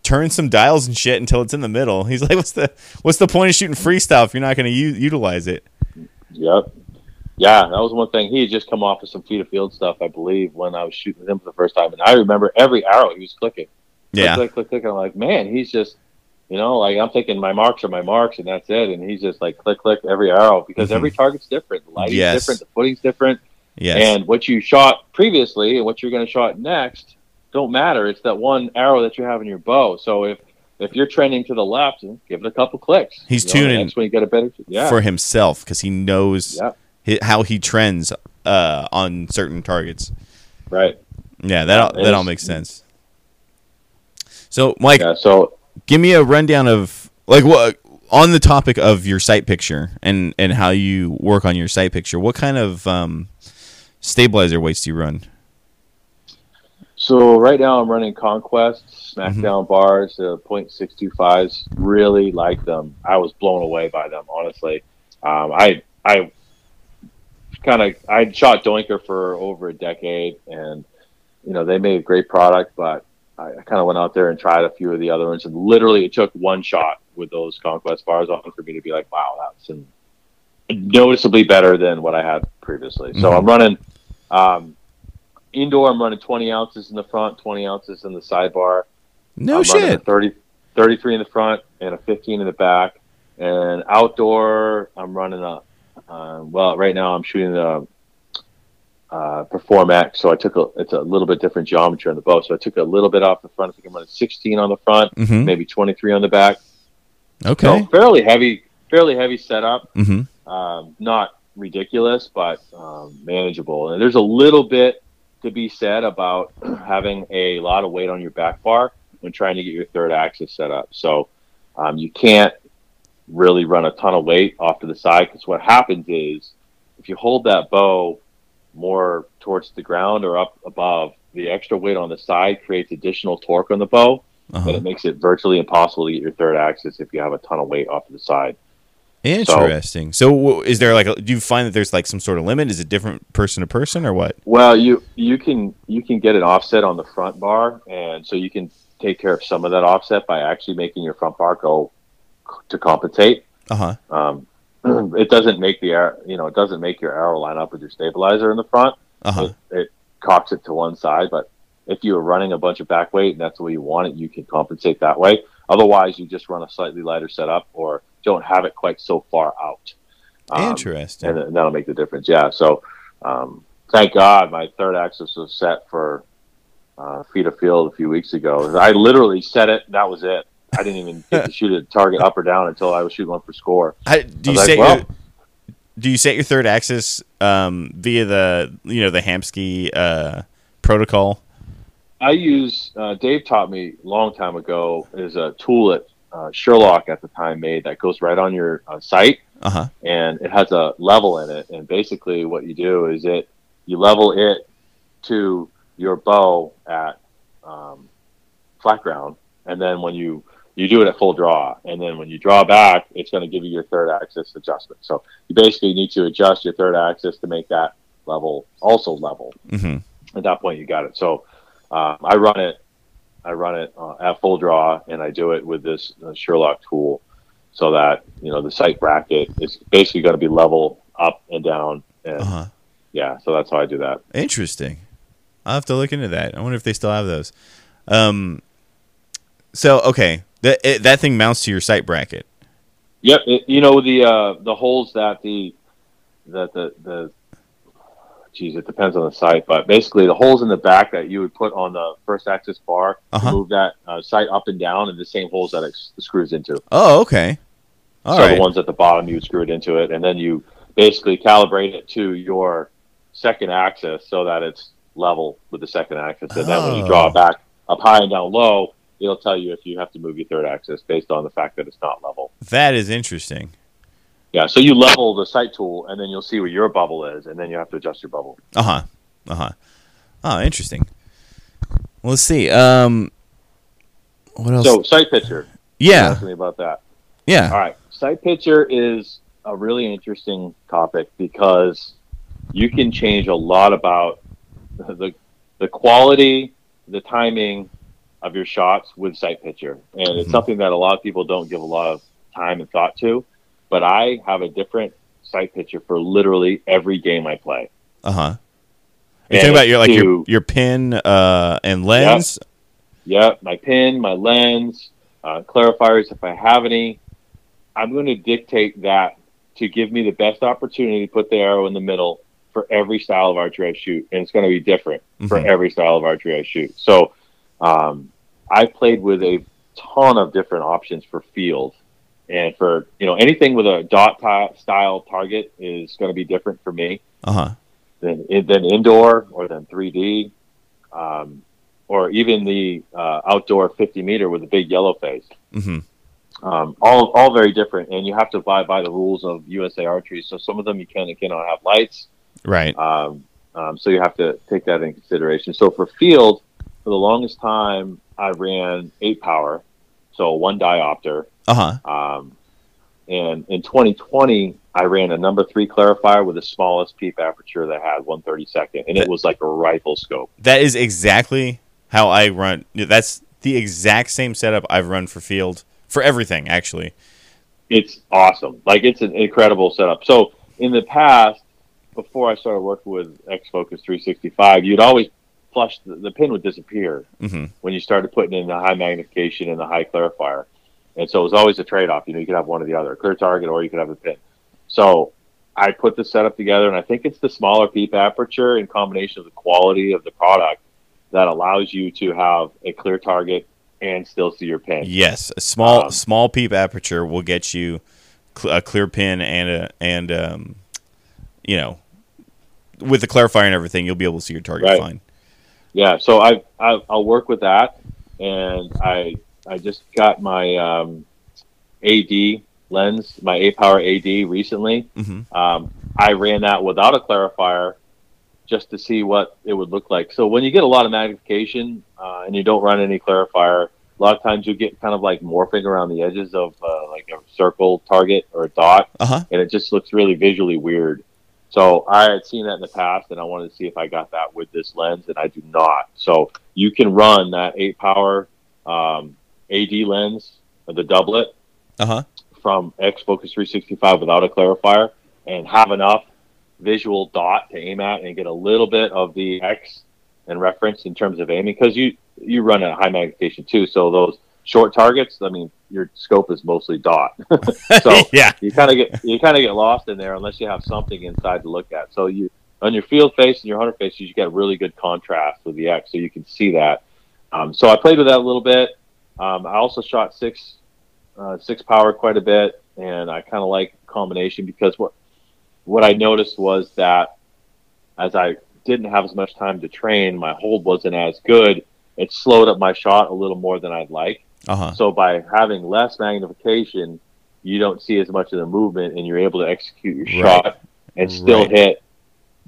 turn some dials and shit until it's in the middle he's like what's the what's the point of shooting freestyle if you're not going to u- utilize it Yep. Yeah, that was one thing. He had just come off of some FITA field stuff, I believe, when I was shooting with him for the first time, and I remember every arrow he was clicking. yeah Click, click, click, click. I'm like, man, he's just, you know, like I'm thinking my marks are my marks, and that's it. And he's just like click, click every arrow because Mhm. every target's different. The lighting's Yes. different, the footing's different, yes and what you shot previously and what you're going to shot next don't matter. It's that one arrow that you have in your bow. So if if you're trending to the left, give it a couple clicks. He's You know, tuning Next when you get a better, yeah, for himself because he knows yeah, how he trends uh, on certain targets. right, Yeah, that all, that all makes sense. So, Mike, yeah. So give me a rundown of like what on the topic of your sight picture and and how you work on your sight picture. What kind of um, stabilizer weights do you run? So right now I'm running Conquest Mm-hmm. SmackDown bars, uh, .625s. Really like them. I was blown away by them, honestly. Um, I I kind of I shot Doinker for over a decade, and you know they made a great product, but I, I kind of went out there and tried a few of the other ones, and literally it took one shot with those Conquest bars on for me to be like, wow, that's noticeably better than what I had previously. So Mhm. I'm running. Um, Indoor, I'm running 20 ounces in the front, 20 ounces in the sidebar. No I'm shit. 30, 33 in the front and a 15 in the back. And outdoor, I'm running a, uh, well, right now I'm shooting the uh, Perform X. So I took a, it's a little bit different geometry on the bow. So I took a little bit off the front. I think I'm running 16 on the front, hmm maybe 23 on the back. Okay. So fairly heavy, fairly heavy setup. hmm Um, not ridiculous, but um, manageable. And there's a little bit to be said about (clears throat) having a lot of weight on your back bar when trying to get your third axis set up. So um, you can't really run a ton of weight off to the side because what happens is if you hold that bow more towards the ground or up above, the extra weight on the side creates additional torque on the bow, Uh-huh. and it makes it virtually impossible to get your third axis if you have a ton of weight off to the side. Interesting. So, w is there like? A, do you find that there's like some sort of limit? Is it different person to person or what? Well, you you can you can get an offset on the front bar, and so you can take care of some of that offset by actually making your front bar go to compensate. Uh huh. Um, (clears throat) it doesn't make the air, you know, it doesn't make your arrow line up with your stabilizer in the front. Uh huh. It, it cocks it to one side, but if you are running a bunch of back weight and that's the way you want it, you can compensate that way. Otherwise, you just run a slightly lighter setup or don't have it quite so far out. Um, Interesting. and that'll make the difference. Yeah. So, um, thank God my third axis was set for uh, FITA field a few weeks ago. I literally set it. That was it. I didn't even get to (laughs) shoot a target up or down until I was shooting one for score. How, do I you set like, well- your Do you set your third axis um, via the you know the Hamskea uh, protocol? I use uh, Dave taught me a long time ago is a tool that uh, Sure-Loc at the time made that goes right on your uh, sight Uh huh. and it has a level in it. And basically, what you do is it you level it to your bow at um, flat ground, and then when you you do it at full draw, and then when you draw back, it's going to give you your third axis adjustment. So you basically need to adjust your third axis to make that level also level. hmm At that point, you got it. So um, I run it. I run it uh, at full draw, and I do it with this uh, Sure-Loc tool, so that you know the sight bracket is basically going to be level up and down. And Uh huh. yeah, so that's how I do that. Interesting. I'll have to look into that. I wonder if they still have those. Um. So okay, that it, that thing mounts to your sight bracket. Yep, it, you know the uh, the holes that the that the the geez, it depends on the sight, but basically the holes in the back that you would put on the first axis bar Uh-huh. move that uh, sight up and down, and the same holes that it screws into. Oh, okay. All so right. the ones at the bottom you would screw it into it, and then you basically calibrate it to your second axis so that it's level with the second axis, and then when you draw Oh. it back up high and down low, it'll tell you if you have to move your third axis based on the fact that it's not level. That is interesting. Yeah, so you level the sight tool, and then you'll see where your bubble is, and then you have to adjust your bubble. Uh huh. Uh huh. Oh, interesting. Well, let's see. Um. What else? So sight picture. yeah. Ask me about that. Yeah. All right, sight picture is a really interesting topic because you can change a lot about the the quality, the timing of your shots with sight picture, and it's Mhm. something that a lot of people don't give a lot of time and thought to. But I have a different sight picture for literally every game I play. Uh huh. You're talking about your like your to- your pin uh and lens. Yep, my pin, my lens, uh, clarifiers if I have any. I'm going to dictate that to give me the best opportunity to put the arrow in the middle for every style of archery I shoot, and it's going to be different for Mhm. every style of archery I shoot. So, um, I played with a ton of different options for field, and for you know anything with a dot style target is going to be different for me Uh huh. than than indoor or than 3D, um, or even the uh, outdoor 50 meter with a big yellow face. Mm-hmm. Um, all all very different, and you have to abide by the rules of USA Archery. So some of them you can and cannot have lights. Right. Um, um, so you have to take that in consideration. So for field, for the longest time, I ran eight power, so one diopter. Uh huh. Um, and in 2020, I ran a number three clarifier with the smallest peep aperture that had 132nd, and it was like a rifle scope. That is exactly how I run. That's the exact same setup I've run for field for everything actually. It's awesome. Like it's an incredible setup. So in the past, before I started working with X Focus 365, you'd always flush the, the pin would disappear Mm-hmm. when you started putting in the high magnification and the high clarifier. And so it was always a trade off. You know, you could have one or the other, a clear target, or you could have a pin. So I put the setup together, and I think it's the smaller peep aperture in combination of the quality of the product that allows you to have a clear target and still see your pin. Yes, a small Um, small peep aperture will get you cl- a clear pin and a and um, you know, with the clarifier and everything, you'll be able to see your target Right. fine. Yeah, so I, I I'll work with that. and I I just got my um, AD lens, my A Power AD recently. Mhm. Um, I ran that without a clarifier just to see what it would look like. So when you get a lot of magnification uh, and you don't run any clarifier, a lot of times you get kind of like morphing around the edges of uh, like a circle target or a dot, Uh huh. and it just looks really visually weird. So I had seen that in the past, and I wanted to see if I got that with this lens, and I do not. So you can run that eight power um, AD lens, the doublet, Uh huh. from X Focus 365 without a clarifier, and have enough visual dot to aim at, and get a little bit of the X and reference in terms of aiming, because you you run at high magnification too. So those short targets, I mean, your scope is mostly dot. (laughs) so (laughs) yeah. you kind of get you kind of get lost in there unless you have something inside to look at. So you on your field face and your hunter face, you get really good contrast with the X, so you can see that. Um, so I played with that a little bit. Um, I also shot six uh, six power quite a bit, and I kind of like combination because what what I noticed was that as I didn't have as much time to train, my hold wasn't as good. It slowed up my shot a little more than I'd like. Uh huh. So by having less magnification, you don't see as much of the movement, and you're able to execute your Right. shot and still Right. hit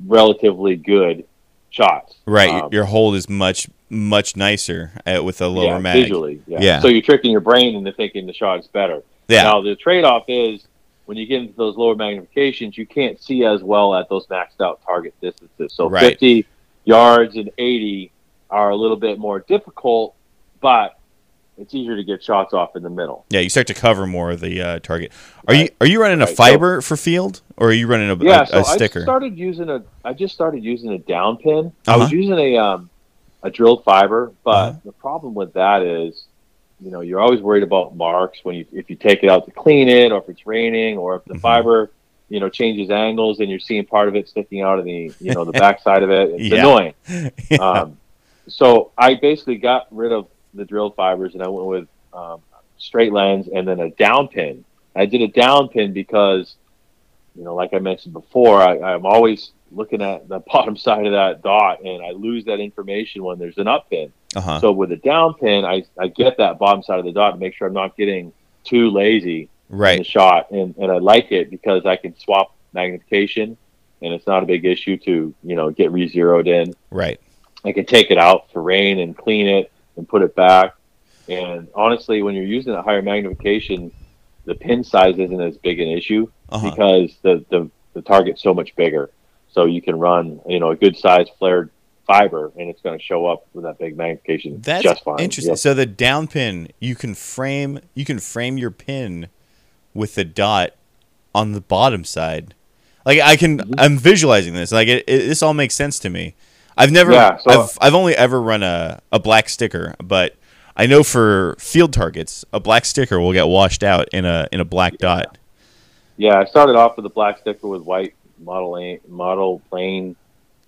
relatively good shots. Right. Um, your hold is much much nicer uh, with a lower yeah, mag. visually. Yeah. Yeah. So you're tricking your brain into thinking the shot is better. Yeah. Now the trade-off is when you get into those lower magnifications, you can't see as well at those maxed out target distances. So Right. 50 yards and 80 are a little bit more difficult, but it's easier to get shots off in the middle. Yeah, you start to cover more of the uh, target. Are Right. you are you running a Right, so- fiber for field, or are you running a, Yeah, a, so a sticker? I started using a. I just started using a down pin. I Uh-huh. was using a um, a drilled fiber, but Uh-huh. the problem with that is, you know, you're always worried about marks when you if you take it out to clean it, or if it's raining, or if the Mhm. fiber, you know, changes angles and you're seeing part of it sticking out of the you know the backside of it. It's (laughs) Yeah. annoying. (laughs) Yeah. Um, so I basically got rid of the drilled fibers and I went with um, straight lens and then a down pin. I did a down pin because, you know, like I mentioned before, I, I'm always looking at the (laughs) bottom side of that dot and I lose that information when there's an up pin. uh-huh. So with a down pin, I, I get that bottom side of the dot to make sure I'm not getting too lazy right. in the shot. And, and I like it because I can swap magnification and it's not a big issue to, you know, get re-zeroed in. Right. I can take it out for rain and clean it and put it back. And honestly, when you're using a higher magnification, the pin size isn't as big an issue Uh-huh. because the, the, the target's so much bigger. So you can run, you know, a good size flared fiber and it's going to show up with that big magnification That's just fine. interesting. Yep. So the down pin, you can frame you can frame your pin with the dot on the bottom side. Like I can, Mm-hmm. I'm visualizing this. Like it, it, this all makes sense to me. I've never, Yeah, so- I've, I've only ever run a, a black sticker, but I know for field targets, a black sticker will get washed out in a in a black dot. Yeah, I started off with a black sticker with white model model plain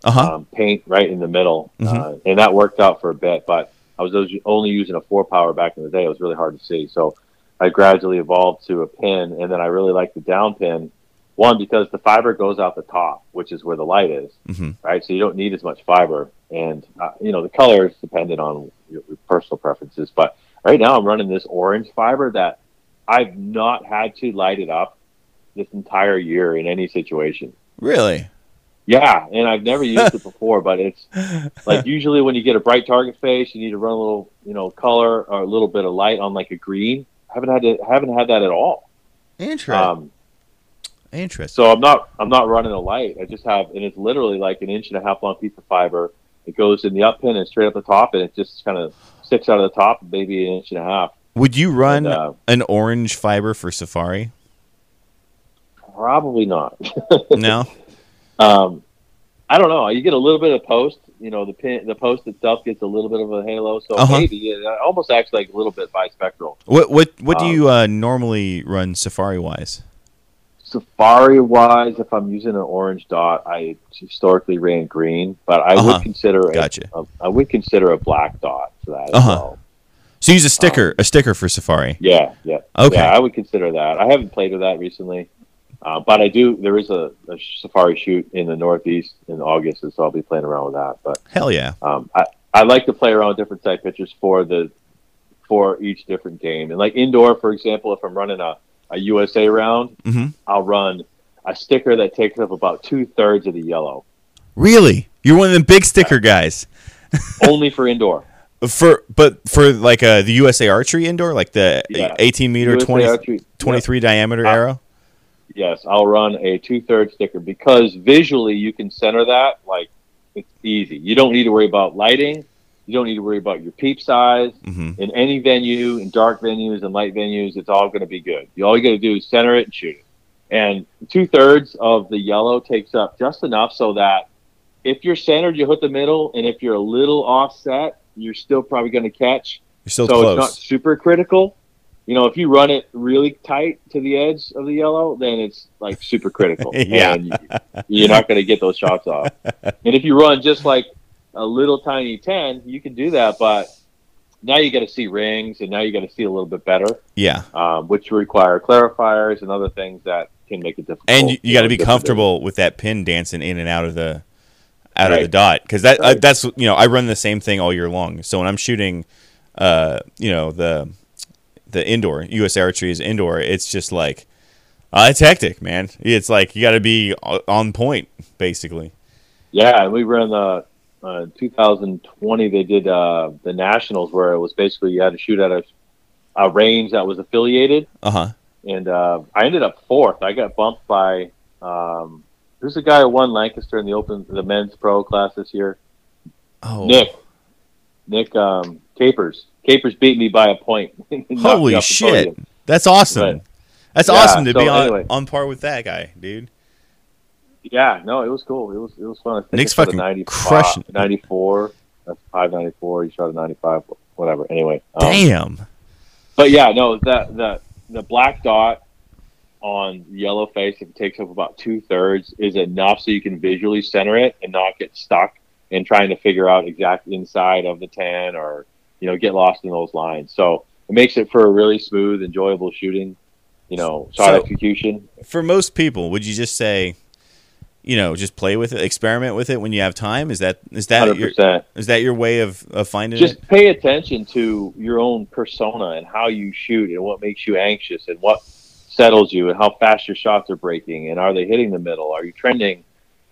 Uh huh. um, paint right in the middle, Mhm. uh, and that worked out for a bit. But I was only using a four power back in the day. It was really hard to see, so I gradually evolved to a pin, and then I really like the down pin. One because the fiber goes out the top, which is where the light is, hmm right? So you don't need as much fiber, and uh, you know the color is dependent on your, your personal preferences. But right now I'm running this orange fiber that I've not had to light it up this entire year in any situation. Really? Yeah, and I've never used it (laughs) before, but it's like (laughs) usually when you get a bright target face, you need to run a little, you know, color or a little bit of light on like a green. I haven't had to, haven't had that at all. Interesting. Um, Interesting. so I'm not I'm not running a light. I just have, and it's literally like an inch and a half long piece of fiber. It goes in the up pin and straight up the top, and it just kind of sticks out of the top, maybe an inch and a half. Would you run And, uh, an orange fiber for Safari? Probably not. (laughs) No. um, I don't know. You get a little bit of post. You know, the pin, the post itself gets a little bit of a halo, so Uh-huh. maybe it almost acts like a little bit bispectral. What what what do Um, you uh, normally run Safari wise? Safari wise, if I'm using an orange dot, I historically ran green, but I Uh-huh. would consider a, Gotcha. a, I would consider a black dot for that Uh-huh. well. So you use a sticker, a sticker for Safari. Yeah, yeah. Okay. Yeah, I would consider that. I haven't played with that recently, uh, but I do. There is a, a safari shoot in the Northeast in August, and so I'll be playing around with that. But Hell yeah. um, I I like to play around with different side pictures for the for each different game. And like indoor, for example, if I'm running a, a USA round, hmm I'll run a sticker that takes up about two thirds of the yellow, Really? You're one of the big sticker guys. (laughs) only for indoor. For but for like uh, the USA Archery indoor, like the Yeah. 18 meter, USA 20, Archery- 23 diameter Uh, arrow. Yes, I'll run a two thirds sticker because visually you can center that like it's easy. You don't need to worry about lighting. You don't need to worry about your peep size. hmm In any venue, in dark venues and light venues, it's all going to be good. You all you got to do is center it and shoot it. And two thirds of the yellow takes up just enough so that if you're centered, you hit the middle, and if you're a little offset, you're still probably going to catch. You're still so it's not super critical. You know, if you run it really tight to the edge of the yellow, then it's like super critical. (laughs) Yeah. And you're not going to get those shots off. (laughs) And if you run just like a little tiny 10, you can do that. But now you got to see rings and now you got to see a little bit better, Yeah, um, which require clarifiers and other things that can make it difficult. and you, you got to be comfortable with that pin dancing in and out of the out of the dot because that uh, Right. that's you know I run the same thing all year long. So when I'm shooting, uh, you know the the indoor US archery is indoor. It's just like uh, it's hectic, man. It's like you got to be on point, basically. Yeah, and we run the uh, 2020. They did uh, the nationals where it was basically you had to shoot at a, a range that was affiliated, Uh huh. and uh, I ended up fourth. I got bumped by um, who's the guy who won Lancaster in the open the men's pro class this year? Oh, Nick. Nick um, Capers. Capers beat me by a point. (laughs) Holy shit! That's awesome. Right. That's Yeah, awesome to so be on anyway. on par with that guy, dude. Yeah, no, it was cool. It was it was fun. Nick's I shot a fucking crushing 94. That's 594. He shot a 95. Whatever. Anyway. um, Damn. But yeah, no, that the the black dot on yellow face, if it takes up about two thirds, is enough so you can visually center it and not get stuck in trying to figure out exact inside of the ten or you know get lost in those lines. So it makes it for a really smooth, enjoyable shooting. You know, shot So- execution. For most people, would you just say, you know, just play with it, experiment with it when you have time? Is that is that Hundred your is that your way of, of finding it? Just it? pay attention to your own persona and how you shoot and what makes you anxious and what settles you and how fast your shots are breaking and are they hitting the middle? Are you trending?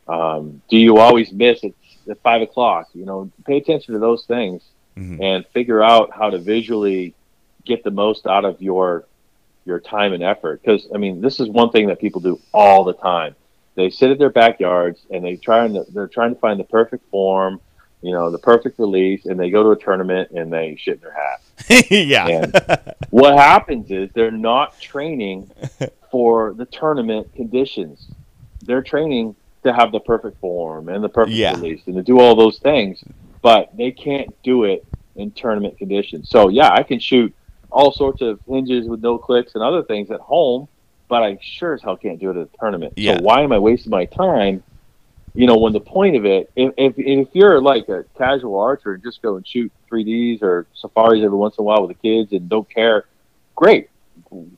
Um, do you always miss at, at five o'clock? You know, pay attention to those things Mhm. and figure out how to visually get the most out of your your time and effort. Because I mean, this is one thing that people do all the time. They sit at their backyards and they try and they're trying to find the perfect form, you know, the perfect release, and they go to a tournament and they shit in their hat. (laughs) yeah. And what happens is they're not training for the tournament conditions. They're training to have the perfect form and the perfect Yeah. release and to do all those things, but they can't do it in tournament conditions. So yeah, I can shoot all sorts of hinges with no clicks and other things at home, but I sure as hell can't do it at a tournament. Yeah. So why am I wasting my time? You know, when the point of it, if, if if you're like a casual archer and just go and shoot 3ds or safaris every once in a while with the kids and don't care, great,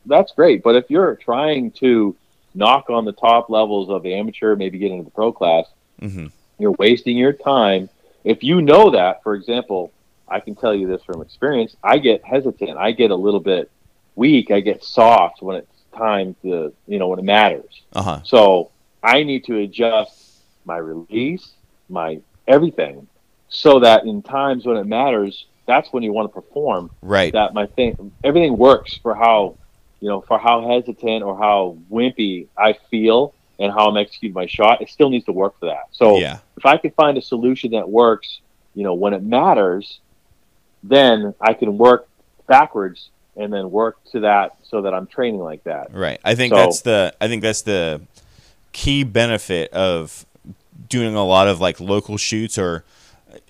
that's great. But if you're trying to knock on the top levels of the amateur, maybe get into the pro class, hmm you're wasting your time. If you know that, for example, I can tell you this from experience, I get hesitant. I get a little bit weak. I get soft when it's time to, you know, when it matters. Uh huh. So I need to adjust my release, my everything, so that in times when it matters, that's when you want to perform. Right. That my thing, everything works for how, you know, for how hesitant or how wimpy I feel and how I'm executing my shot. It still needs to work for that. So Yeah. if I can find a solution that works, you know, when it matters, then I can work backwards and then work to that so that I'm training like that. Right. I think So- that's the I think that's the key benefit of doing a lot of like local shoots or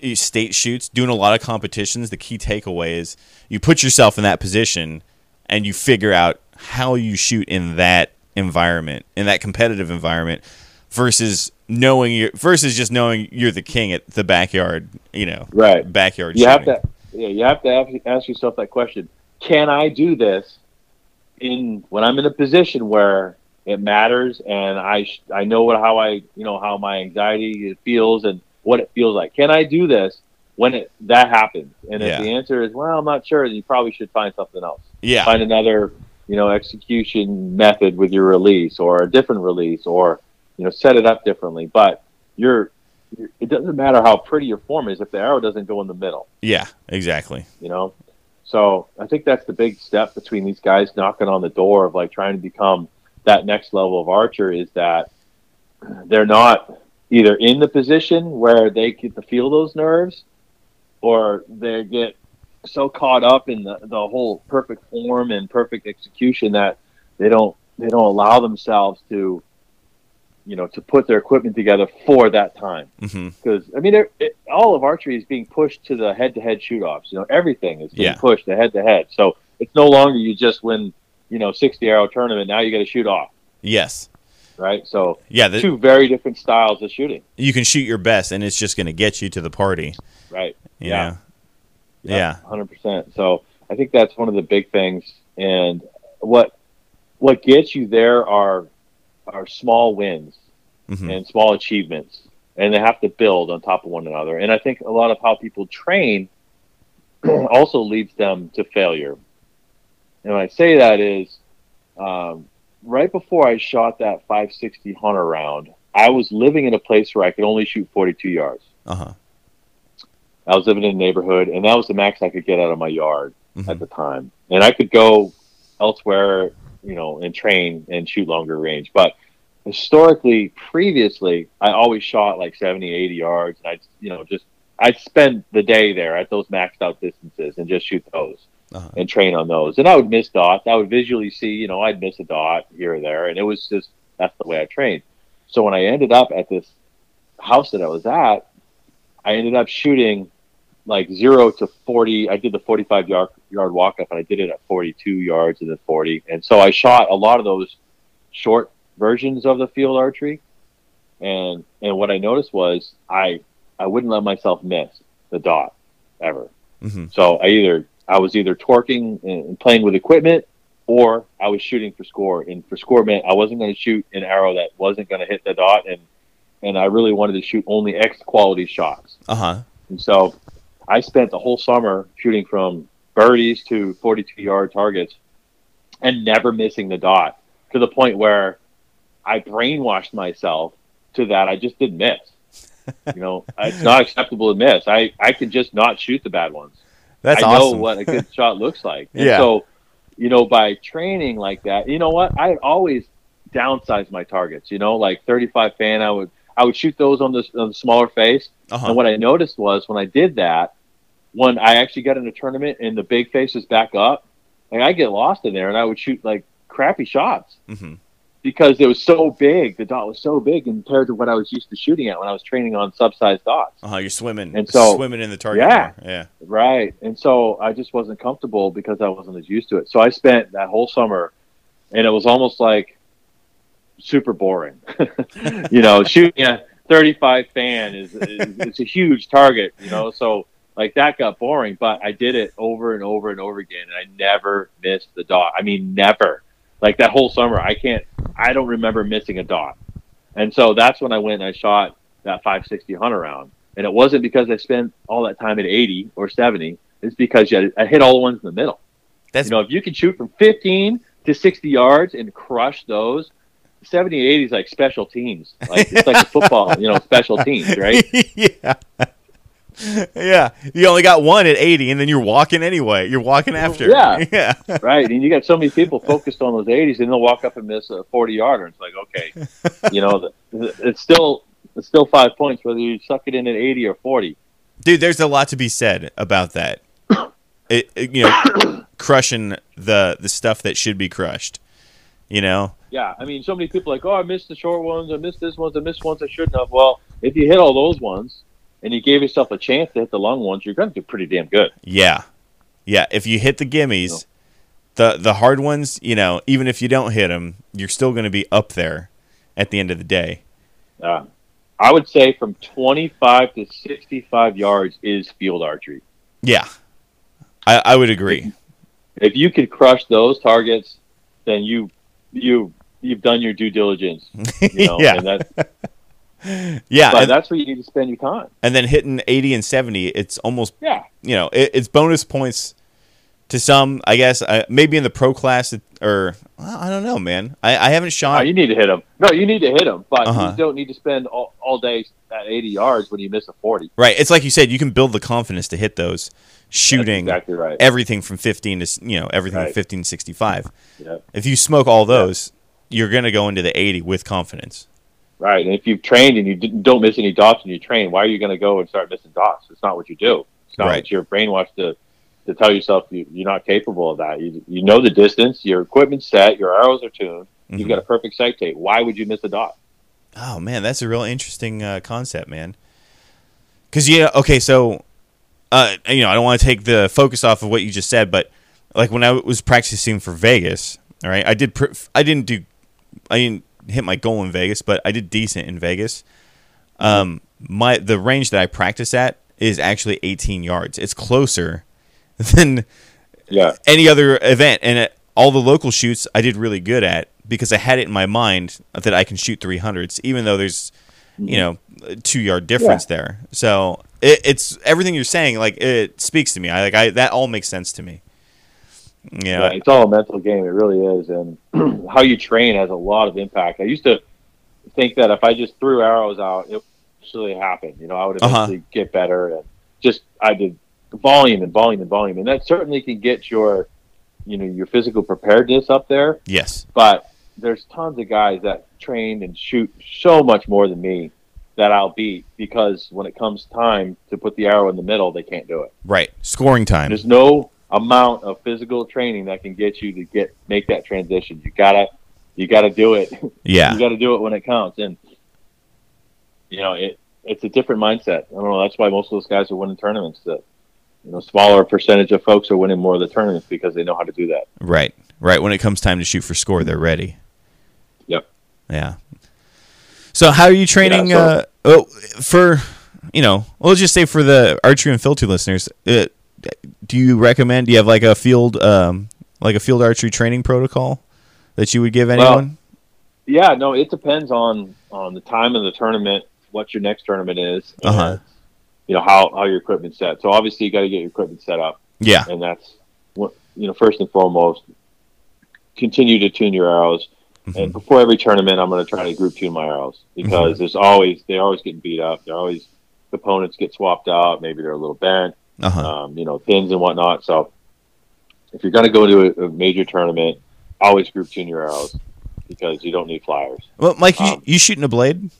uh, state shoots, doing a lot of competitions. The key takeaway is you put yourself in that position and you figure out how you shoot in that environment, in that competitive environment versus knowing you versus just knowing you're the king at the backyard, you know, Right. backyard You have to, yeah, you have to ask yourself that question: Can I do this in when I'm in a position where it matters and I sh- I know what how I you know how my anxiety feels and what it feels like? Can I do this when it, that happens. And if the answer is, well, I'm not sure, then you probably should find something else. Yeah. Find another, you know, execution method with your release or a different release or, you know, set it up differently. But you're it doesn't matter how pretty your form is if the arrow doesn't go in the middle, Yeah. Exactly. you know? So I think that's the big step between these guys knocking on the door of like trying to become that next level of archer is that they're not either in the position where they get to feel those nerves or they get so caught up in the, the whole perfect form and perfect execution that they don't they don't allow themselves to you know to put their equipment together for that time mm-hmm. because I mean, it, all of archery is being pushed to the head-to-head shoot-offs. You know, everything is being Yeah. pushed to head-to-head. So it's no longer you just win, you know, sixty arrow tournament. Now you got to shoot off, Yes. right? So Yeah. The, two very different styles of shooting, you can shoot your best, and it's just going to get you to the party. right? Yeah. Yeah. hundred percent. So I think that's one of the big things. And what what gets you there are are small wins hmm and small achievements, and they have to build on top of one another. And I think a lot of how people train (clears throat) also leads them to failure. And when I say that is, um, right before I shot that 560 hunter round, I was living in a place where I could only shoot 42 yards. Uh huh. I was living in a neighborhood, and that was the max I could get out of my yard Mhm. at the time. And I could go elsewhere, you know, and train and shoot longer range. But historically, previously, I always shot like 70, 80 yards, and I'd, you know, just I'd spend the day there at those maxed out distances and just shoot those Uh-huh. and train on those. And I would miss dots. I would visually see, you know, I'd miss a dot here or there, and it was just that's the way I trained. So when I ended up at this house that I was at, I ended up shooting like zero to forty. I did the forty-five yard yard walk up, and I did it at forty-two yards and then forty. And so I shot a lot of those short versions of the field archery. And and what I noticed was I I wouldn't let myself miss the dot ever. hmm So I either I was either torquing and playing with equipment, or I was shooting for score. And for score meant I wasn't going to shoot an arrow that wasn't going to hit the dot, and and I really wanted to shoot only X quality shots. Uh huh. And so I spent the whole summer shooting from birdies to 42 yard targets, and never missing the dot to the point where I brainwashed myself to that I just didn't miss. You know, (laughs) it's not acceptable to miss. I I can just not shoot the bad ones. That's I awesome. know what a good (laughs) shot looks like. And Yeah. So, you know, by training like that, you know what? I always downsize my targets. You know, like 35 fan, I would I would shoot those on the, on the smaller face. uh-huh. And what I noticed was when I did that, when I actually got in a tournament and the big face was back up, like I get lost in there and I would shoot like crappy shots hmm because it was so big. The dot was so big compared to what I was used to shooting at when I was training on sub-sized dots. Uh huh. You're swimming. And so- swimming in the target. Yeah. more. Yeah. Right. And so I just wasn't comfortable because I wasn't as used to it. So I spent that whole summer and it was almost like super boring. (laughs) you know, shooting a 35 fan is, is it's a huge target, you know, so like that got boring, but I did it over and over and over again and I never missed the dot. I mean, never. Like that whole summer, I can't, I don't remember missing a dot. And so that's when I went and I shot that 560 hunter round. And it wasn't because I spent all that time at 80 or 70. It's because you had, I hit all the ones in the middle. That's You know, if you can shoot from 15 to 60 yards and crush those, 70 and 80 is like special teams. Like it's like a football, you know, special teams, right? (laughs) yeah. Yeah. You only got one at 80, and then you're walking anyway. You're walking after. Yeah. (laughs) Yeah. Right. And you got so many people focused on those 80s, and they'll walk up and miss a 40 yarder. It's like, okay, you know, it's still it's still five points whether you suck it in at 80 or 40. Dude, there's a lot to be said about that. It, it- you know, (coughs) crushing the the stuff that should be crushed. You know. Yeah, I mean, so many people are like, oh, I missed the short ones, I missed this ones, I missed ones I shouldn't have. Well, if you hit all those ones and you gave yourself a chance to hit the long ones, you're going to do pretty damn good. Yeah. Yeah. If you hit the gimmies, the the hard ones, you know, even if you don't hit them, you're still going to be up there at the end of the day. Uh, I would say from 25 to 65 yards is field archery. Yeah. I, I would agree. If you could crush those targets, then you you you've done your due diligence. (laughs) You know, yeah. and that (laughs) yeah, but and, that's where you need to spend your time. and then hitting 80 and 70, it's almost Yeah, you know, it, it's bonus points to some, I guess. Uh, maybe in the pro class, it- or well, I don't know, man. I, I haven't shot. you need to hit them. No, you need to hit them, but Uh-huh. you don't need to spend all, all day at 80 yards when you miss a 40. right. It's like you said, you can build the confidence to hit those shooting That's exactly right. everything from 15 to you know everything from Right. 15 to 65. Yeah. If you smoke all those, you're gonna go into the 80 with confidence. Right, and if you've trained and you don't miss any dots when you train, why are you going to go and start missing dots? It's not what you do. It's not Right. what you're brainwashed to to tell yourself you, you're not capable of that. You, you know the distance, your equipment's set, your arrows are tuned, Mhm. you've got a perfect sight tape. Why would you miss a dot? Oh man, that's a real interesting uh, concept, man. Because yeah, okay, so uh, you know, I don't want to take the focus off of what you just said, but like when I was practicing for Vegas, all right, I did. Pr- I didn't do. I didn't hit my goal in Vegas, but I did decent in Vegas. Um, my the range that I practice at is actually 18 yards. It's closer (laughs) than Yeah, any other event and at all the local shoots I did really good at because I had it in my mind that I can shoot 300s even though there's you know a 2 yard difference there. So it, it's everything you're saying like it speaks to me. I like I that all makes sense to me. Yeah. yeah, it's all a mental game. It really is, and (clears throat) how you train has a lot of impact. I used to think that if I just threw arrows out, it would actually happen. You know, I would Uh-huh. get better, and just I did volume and volume and volume, and that certainly can get your, you know, your physical preparedness up there. Yes. But there's tons of guys that train and shoot so much more than me that I'll beat because when it comes time to put the arrow in the middle, they can't do it. Right. Scoring time. There's no amount of physical training that can get you to get make that transition. You gotta you gotta do it. (laughs) Yeah. you gotta do it when it counts. And you know, it it's a different mindset. I don't know, that's why most of those guys are winning tournaments that you know, smaller percentage of folks are winning more of the tournaments because they know how to do that. Right. Right. When it comes time to shoot for score, they're ready. Yep. Yeah. So how are you training? Yeah, uh, oh, for you know, well, let's just say for the archery and filter listeners, uh, do you recommend? Do you have like a field, um, like a field archery training protocol that you would give anyone? Yeah, no, it depends on on the time of the tournament, what your next tournament is, and, Uh-huh. you know how how your equipment's set. So obviously you got to get your equipment set up. yeah. and that's what you know first and foremost continue to tune your arrows Mm-hmm. and before every tournament i'm going to try to group tune my arrows because there's always they're always getting beat up they're always opponents get swapped out maybe they're a little bent Uh huh. um, you know pins and whatnot so if you're going to go to a, a major tournament always group tune your arrows because you don't need flyers Well, Mike, you, um, you shooting a blade?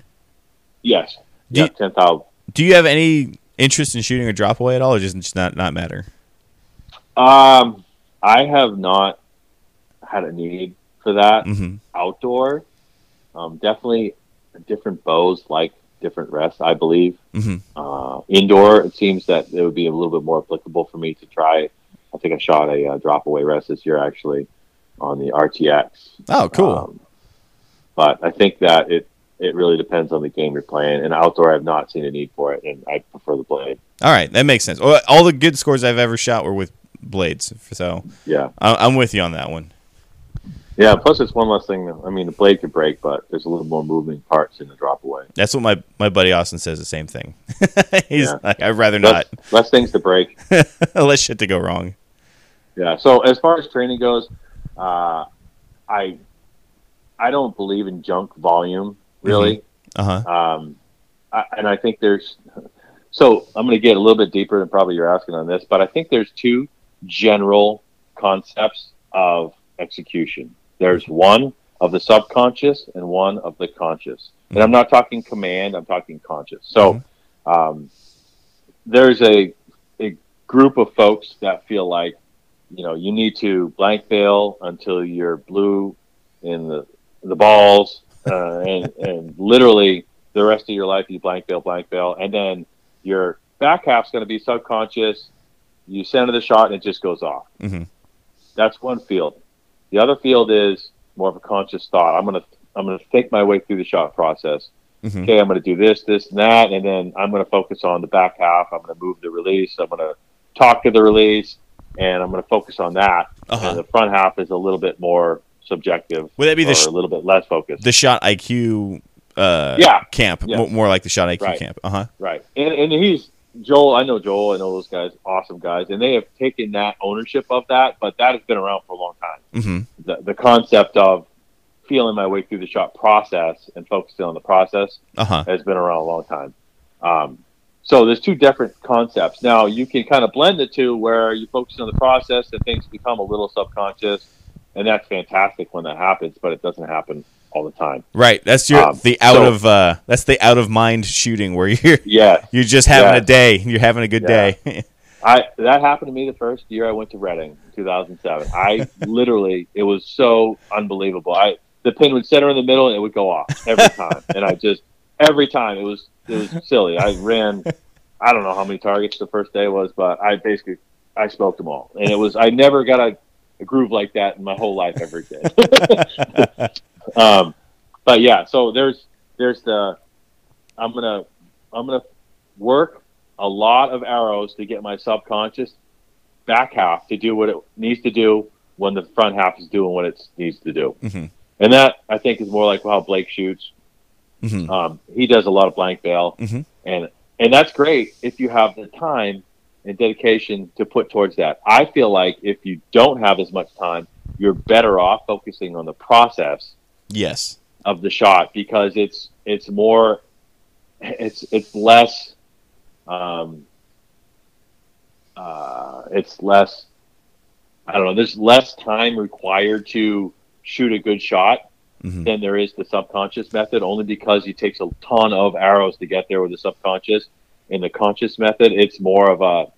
yes Do yeah you- 10000 Do you have any interest in shooting a drop away at all, or just just not not matter? um i have not had a need for that Mm-hmm. outdoor. Um, definitely different bows like different rests, I believe. Mhm. Uh, indoor, it seems that it would be a little bit more applicable for me to try. I think I shot a uh, drop away rest this year actually on the RTX. Oh, cool. Um, but I think that it it really depends on the game you're playing. And outdoor, I've not seen a need for it, and I prefer the blade. all right, that makes sense. All the good scores I've ever shot were with blades, so Yeah, I'm with you on that one. Yeah. Plus, it's one less thing. I mean, the blade could break, but there's a little more moving parts in the drop away. That's what my, my buddy Austin says the same thing. (laughs) He's Yeah. like, I'd rather not. Less, less things to break. (laughs) Less shit to go wrong. Yeah. So as far as training goes, uh, I I don't believe in junk volume really, Uh huh. um, I, and I think there's. So I'm going to get a little bit deeper than probably you're asking on this, but I think there's two general concepts of execution. There's one of the subconscious and one of the conscious. And I'm not talking command; I'm talking conscious. So um, there's a a group of folks that feel like you know you need to blank bale until you're blue in the the balls uh, (laughs) and and literally the rest of your life you blank bale blank bale and then your back half's going to be subconscious you send center the shot and it just goes off Mhm. that's one field the other field is more of a conscious thought i'm going to i'm to think my way through the shot process Mhm. okay i'm going to do this this and that and then i'm going to focus on the back half i'm going to move the release i'm going to talk to the release and i'm going to focus on that Uh-huh. and the front half is a little bit more subjective Would that be the sh- a little bit less focused the shot IQ uh, Yeah. camp, Yeah. mo- more like the Shot IQ Right. camp. Uh huh. Right. And and he's Joel. I know Joel. I know those guys. Awesome guys, and they have taken that ownership of that. But that has been around for a long time. hmm The the concept of feeling my way through the shot process and focusing on the process Uh huh. has been around a long time. Um, so there's two different concepts. Now you can kind of blend the two where you focus on the process and things become a little subconscious, and that's fantastic when that happens. But it doesn't happen all the time. Right. That's your Um, the out so- of uh that's the out of mind shooting where you're (laughs) Yeah, you're just having Yeah. a day. You're having a good Yeah. day. (laughs) I that happened to me the first year I went to Reading, in 2007. I (laughs) literally, it was so unbelievable. I the pin would center in the middle and it would go off every time, and I just every time it was it was silly. I ran, I don't know how many targets the first day was, but I basically I smoked them all, and it was I never got a, a groove like that in my whole life ever. Um, but yeah, so there's there's the I'm gonna I'm gonna work a lot of arrows to get my subconscious back half to do what it needs to do when the front half is doing what it needs to do. Mhm. And that I think is more like how Blake shoots. Mhm. Um, he does a lot of blank bale, Mhm. and and that's great if you have the time and dedication to put towards that. I feel like if you don't have as much time, you're better off focusing on the process Yes. of the shot because it's it's more it's it's less um uh it's less I don't know there's less time required to shoot a good shot Mhm. than there is the subconscious method only because it takes a ton of arrows to get there with the subconscious in the conscious method it's more of a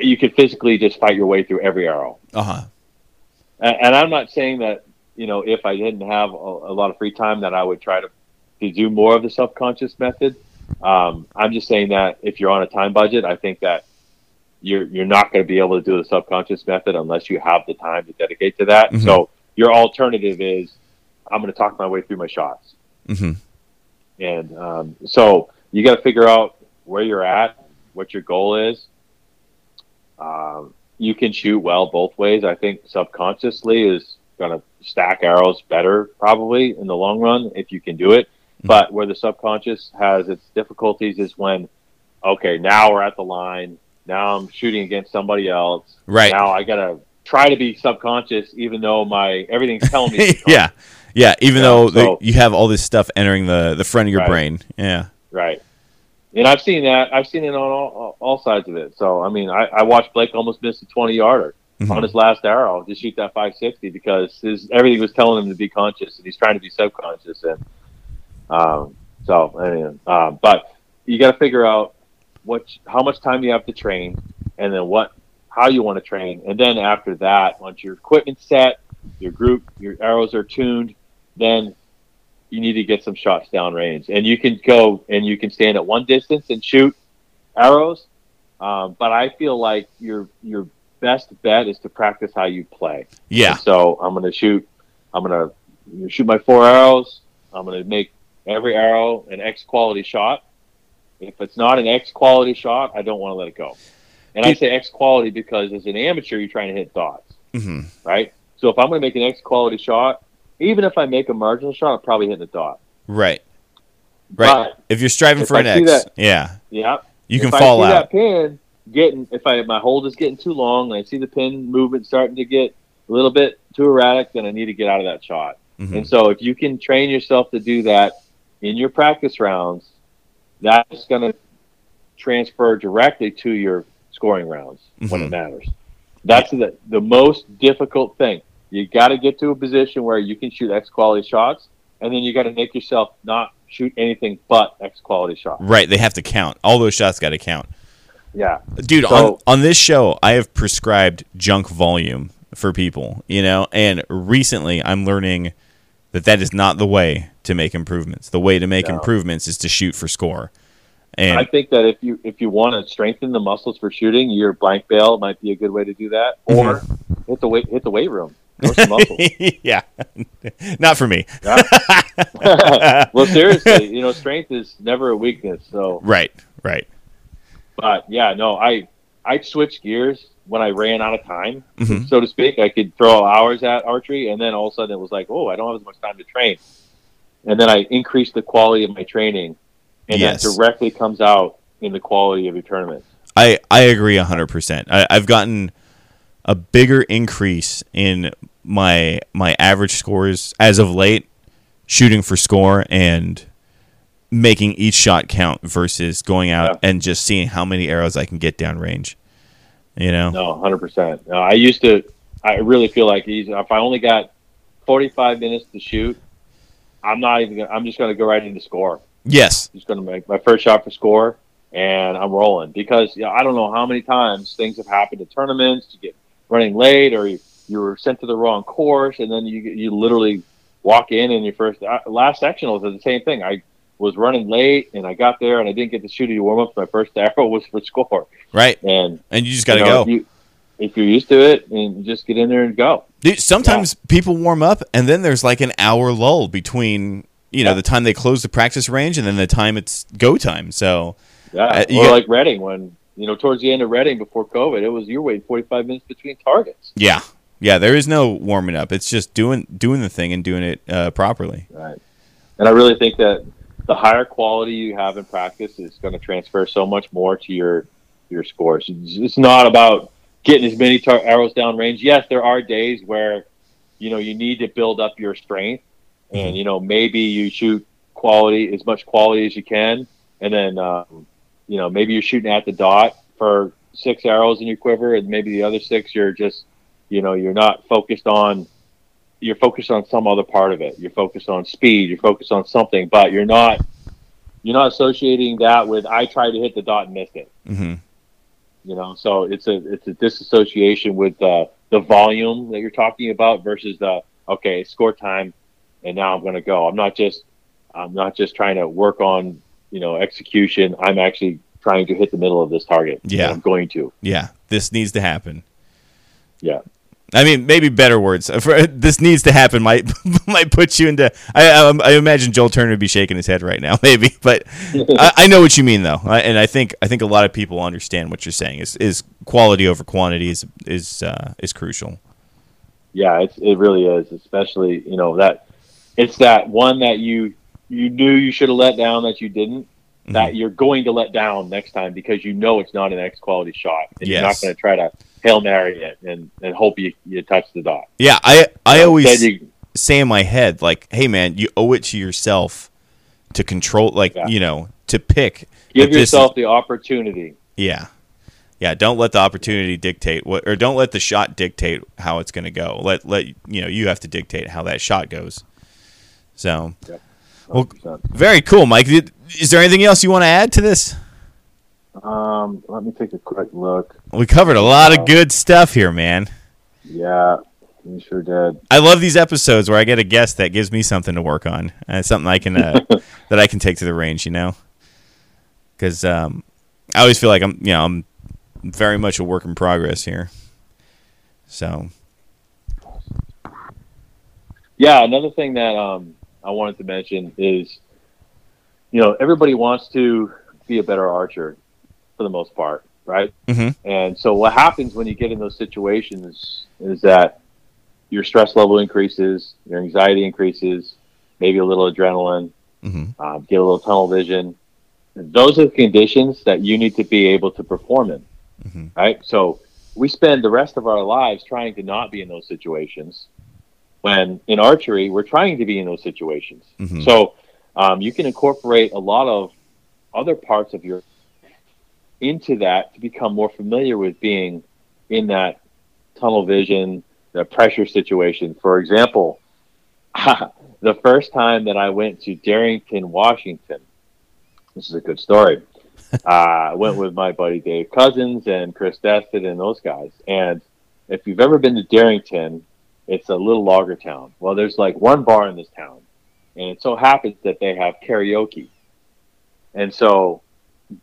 you could physically just fight your way through every arrow Uh huh. and, and I'm not saying that you know if I didn't have a, a lot of free time that I would try to to do more of the subconscious method. Um, I'm just saying that if you're on a time budget, I think that you're you're not going to be able to do the subconscious method unless you have the time to dedicate to that. Mhm. So your alternative is I'm going to talk my way through my shots, hmm and um, so you got to figure out where you're at, what your goal is. Um, you can shoot well both ways. I think subconsciously is going to stack arrows better probably in the long run if you can do it. Mm-hmm. But where the subconscious has its difficulties is when, okay, now we're at the line. Now I'm shooting against somebody else. Right. Now I got to try to be subconscious, even though my everything's telling me. (laughs) yeah. Yeah. Even Yeah, though the, so- you have all this stuff entering the the front of your Right. brain. Yeah. Right. And I've seen that. I've seen it on all, all sides of it. So I mean, I, I watched Blake almost miss a twenty yarder Mhm. on his last arrow to shoot that five sixty because his everything was telling him to be conscious and he's trying to be subconscious and um so anyway, um, but you got to figure out what how much time you have to train and then what how you want to train and then after that once your equipment's set your group your arrows are tuned then you need to get some shots down range and you can go and you can stand at one distance and shoot arrows um, but i feel like your your best bet is to practice how you play. Yeah. and so i'm going to shoot i'm going to shoot my four arrows. I'm going to make every arrow an x quality shot. If it's not an x quality shot i don't want to let it go. And i say x quality because as an amateur you're trying to hit dots hmm right? So if i'm going to make an x quality shot even if i make a marginal shot i'm probably hitting a dot. Right. Right. but if you're striving if for I an X, that- yeah, yeah you can if fall I see out. that pin getting, if I my hold is getting too long, and I see the pin movement starting to get a little bit too erratic, then I need to get out of that shot. Mhm. And so, if you can train yourself to do that in your practice rounds, that's going to transfer directly to your scoring rounds when Mhm. it matters. That's the the most difficult thing. You got to get to a position where you can shoot X quality shots, and then you got to make yourself not shoot anything but X quality shots. Right. They have to count. All those shots got to count. Yeah. Dude, on, So- on this show, I have prescribed junk volume for people, you know, and recently I'm learning that that is not the way to make improvements. The way to make No. improvements is to shoot for score. And I think that if you if you want to strengthen the muscles for shooting, your blank bale might be a good way to do that, or Mm-hmm. hit the weight hit the weight room, (laughs) yeah, (laughs) not for me. (laughs) well, seriously, you know, strength is never a weakness. So, Right, right. But yeah, no, I I switched gears when I ran out of time, Mhm. so to speak. I could throw hours at archery, and then all of a sudden it was like, oh, I don't have as much time to train. and then I increase the quality of my training, and Yes. that directly comes out in the quality of your tournament. I I agree hundred percent. I've gotten a bigger increase in my my average scores as of late, shooting for score and making each shot count versus going out Yeah. and just seeing how many arrows I can get down range. You know, No, hundred percent. No, I used to. I really feel like if I only got forty-five minutes to shoot, I'm not even. Gonna, I'm just going to go right into score. yes, Just going to make my first shot for score, and I'm rolling because you know, I don't know how many times things have happened at tournaments. You get running late, or you, you were sent to the wrong course, and then you you literally walk in and your first uh, last sectional was the same thing. I was running late, and I got there, and I didn't get to shoot any warm ups. My first arrow was for score, right, and and you just got to you know, go. If, you, if you're used to it, and just get in there and go. Dude, sometimes people warm up and then there's like an hour lull between you know Yeah. the time they close the practice range and then the time it's go time. So Yeah, Uh, or got- like Reading when you know towards the end of Reading before COVID, it was you're waiting 45 minutes between targets. yeah, yeah, there is no warming up. It's just doing doing the thing and doing it uh, properly. Right. And I really think that the higher quality you have in practice is going to transfer so much more to your your scores. It's, it's not about getting as many tar- arrows down range. Yes, there are days where you know you need to build up your strength, and you know maybe you shoot quality as much quality as you can, and then um, you know maybe you're shooting at the dot for six arrows in your quiver, and maybe the other six you're just you know you're not focused on you're focused on some other part of it. You're focused on speed. You're focused on something, but you're not you're not associating that with I tried to hit the dot and missed it. Mm-hmm. You know, so it's a it's a disassociation with uh, the volume that you're talking about versus the okay score time, and now I'm going to go. I'm not just I'm not just trying to work on you know execution. I'm actually trying to hit the middle of this target. Yeah. I'm going to. Yeah, this needs to happen. Yeah. I mean, maybe better words. (laughs) For, this needs to happen might (laughs) might put you into. I, I, I imagine Joel Turner would be shaking his head right now, (laughs) maybe. But I, I know what you mean, though, and I think I think a lot of people understand what you're saying. Is is quality over quantity is is uh, is crucial. Yeah, it's, it really is. Especially you know that it's that one that you you knew you should have let down that you didn't. Mm-hmm. That you're going to let down next time because you know it's not an X quality shot, and you're not going to try to hail mary it and, and hope you, you touch the dot. Yeah, I I So always you- say in my head like, "Hey, man, you owe it to yourself to control, like Yeah. you know, to pick." give this is- yourself the opportunity. Yeah. Yeah, don't let the opportunity dictate what or don't let the shot dictate how it's going to go. Let let you know, you have to dictate how that shot goes. So, Well, very cool, Mike. Is there anything else you want to add to this? Um, let me take a quick look. We covered a lot Uh, of good stuff here, man. Yeah, you sure did. I love these episodes where I get a guest that gives me something to work on, and something I can uh, (laughs) that I can take to the range. You know, because um, I always feel like I'm, you know, I'm very much a work in progress here. So, Yeah, another thing that um, I wanted to mention is, you know, everybody wants to be a better archer for the most part, right? Mhm. And so what happens when you get in those situations is that your stress level increases, your anxiety increases, maybe a little adrenaline, mhm. um, get a little tunnel vision. Those are the conditions that you need to be able to perform in, Mhm. right? So we spend the rest of our lives trying to not be in those situations. When in archery, we're trying to be in those situations. Mhm. So um, you can incorporate a lot of other parts of your into that to become more familiar with being in that tunnel vision, the pressure situation. For example, (laughs) the first time that I went to Darrington, Washington, this is a good story. (laughs) uh, I went with my buddy Dave Cousins and Chris Destin and those guys. And if you've ever been to Darrington, it's a little logger town. Well, there's like one bar in this town, and it so happens that they have karaoke. And so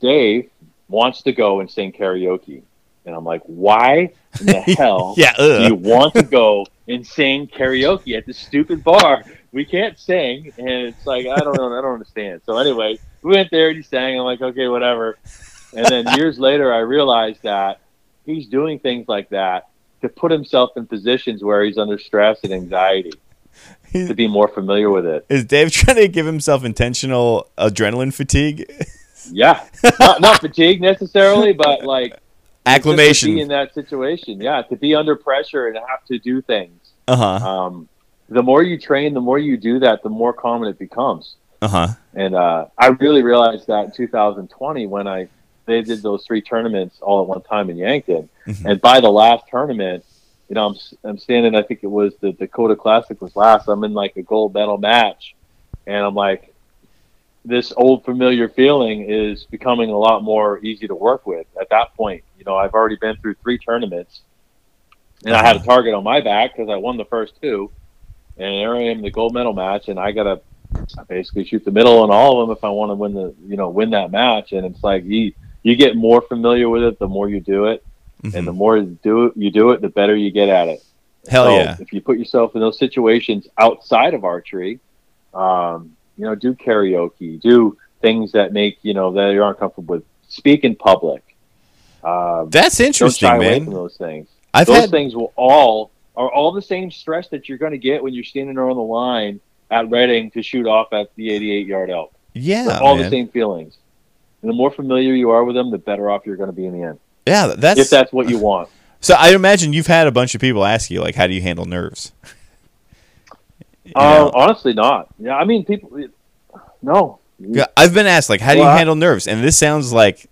Dave wants to go and sing karaoke. And I'm like, why in the (laughs) hell Yeah, do you want to (laughs) go and sing karaoke at this stupid bar? We can't sing, and it's like I don't know, I don't understand. So anyway, we went there and he sang. I'm like, okay, whatever. And then years later, I realized that he's doing things like that to put himself in positions where he's under stress and anxiety. To be more familiar with it. Is Dave trying to give himself intentional adrenaline fatigue? Yeah, not, not (laughs) fatigue necessarily, but like Acclimation. be in that situation. Yeah, to be under pressure and have to do things. Uh huh. Um, the more you train, the more you do that, the more common it becomes. Uh huh. And uh, I really realized that in 2020 when I they did those three tournaments all at one time in Yankton. Mhm. And by the last tournament, you know, I'm I'm standing. I think it was the Dakota Classic was last. I'm in like a gold medal match, and I'm like, this old familiar feeling is becoming a lot more easy to work with. At that point, you know, I've already been through three tournaments, and I had a target on my back because I won the first two, and there I am the gold medal match, and I gotta basically shoot the middle on all of them if I want to win the you know win that match. And it's like you you get more familiar with it the more you do it, and the more you do it, you do it, the better you get at it. Mm-hmm. Hell So yeah. If you put yourself in those situations outside of archery, um, you know, do karaoke, do things that make you know that you're uncomfortable with. Speak in public. Um, That's don't interesting, shy away from those things. I've those had things will all are all the same stress that you're going to get when you're standing there on the line at Reading to shoot off at the 88 yard elk. yeah, They're all man. the same feelings. And the more familiar you are with them, the better off you're going to be in the end. Yeah, that's if that's what you want. so. I imagine you've had a bunch of people ask you like, "How do you handle nerves?" (laughs) You uh, know? honestly, not. Yeah, I mean, people. No. Yeah, I've been asked like, "How do you Well, handle nerves?" And this sounds like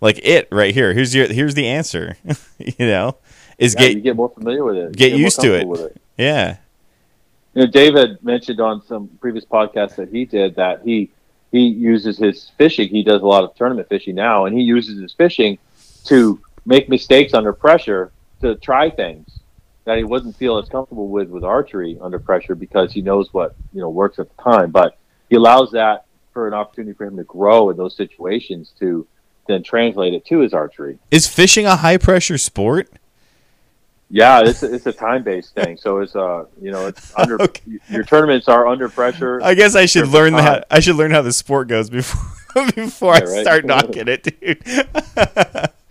like it right here. Here's your here's the answer. (laughs) you know, is Yeah, get you get more familiar with it. You get used to it. with yeah. You know, David mentioned on some previous podcasts that he did that he he uses his fishing. He does a lot of tournament fishing now, and he uses his fishing to make mistakes under pressure to try things that he wouldn't feel as comfortable with with archery under pressure because he knows what you know works at the time. But he allows that for an opportunity for him to grow in those situations to then translate it to his archery. Is fishing a high pressure sport? Yeah, it's a, it's a time based thing. So it's uh you know it's (laughs) under Okay. your tournaments are under pressure. I guess I should learn time. that. I should learn how the sport goes before (laughs) before I right. start (laughs) knocking it, dude.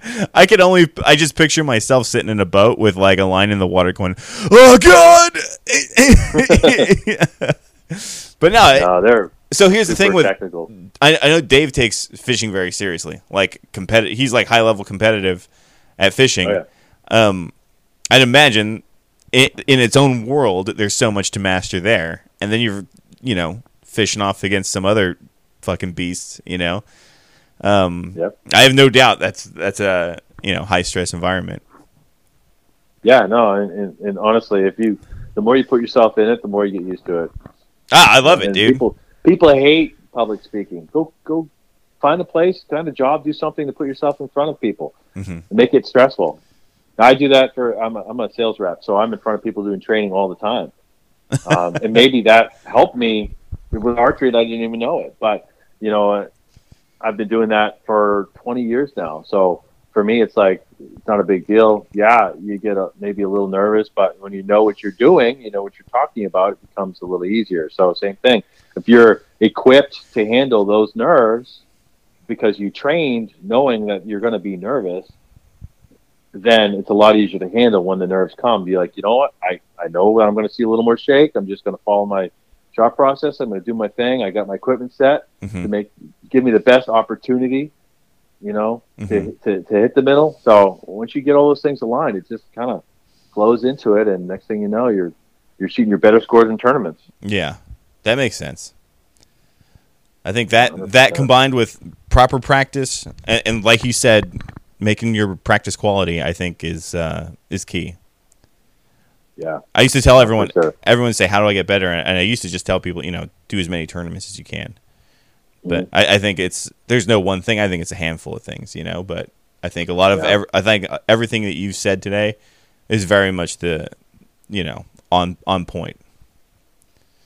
(laughs) I can only. I just picture myself sitting in a boat with like a line in the water, going, "Oh God!" (laughs) but no. No, they're so here's the thing with technical. I, I know Dave takes fishing very seriously. Like competitive, he's like high level competitive at fishing. Oh, yeah. Um, I'd imagine it, in its own world, there's so much to master there, and then you're you know fishing off against some other fucking beasts. You know, um, Yep. I have no doubt that's that's a you know high stress environment. Yeah, no, and, and, and honestly, if you the more you put yourself in it, the more you get used to it. Ah, I love it, And dude. People people hate public speaking. Go go find a place, find a job, do something to put yourself in front of people. Mhm. Make it stressful. I do that for I'm a, I'm a sales rep, so I'm in front of people doing training all the time. (laughs) Um, and maybe that helped me with archery, and I didn't even know it. But you know, I've been doing that for 20 years now. So for me, it's like it's not a big deal. Yeah, you get a, maybe a little nervous, but when you know what you're doing, you know what you're talking about, it becomes a little easier. So same thing. If you're equipped to handle those nerves because you trained knowing that you're going to be nervous, then it's a lot easier to handle when the nerves come. Be like, you know what? I, I know I'm going to see a little more shake. I'm just going to follow my shot process. I'm going to do my thing. I got my equipment set to Mhm. make give me the best opportunity, you know, Mhm. to, to, to hit the middle. So once you get all those things aligned, it just kind of flows into it, and next thing you know, you're you're shooting your better scores in tournaments. Yeah, that makes sense. I think that 100%. that combined with proper practice and, and like you said, making your practice quality, I think is uh, is key. Yeah, I used to tell everyone, sure. everyone say, "How do I get better?" And I used to just tell people, you know, do as many tournaments as you can. But Mm-hmm. I, I think it's there's no one thing. I think it's a handful of things, you know. But I think a lot of Yeah. ev- I think everything that you've said today is very much the, you know, on on point.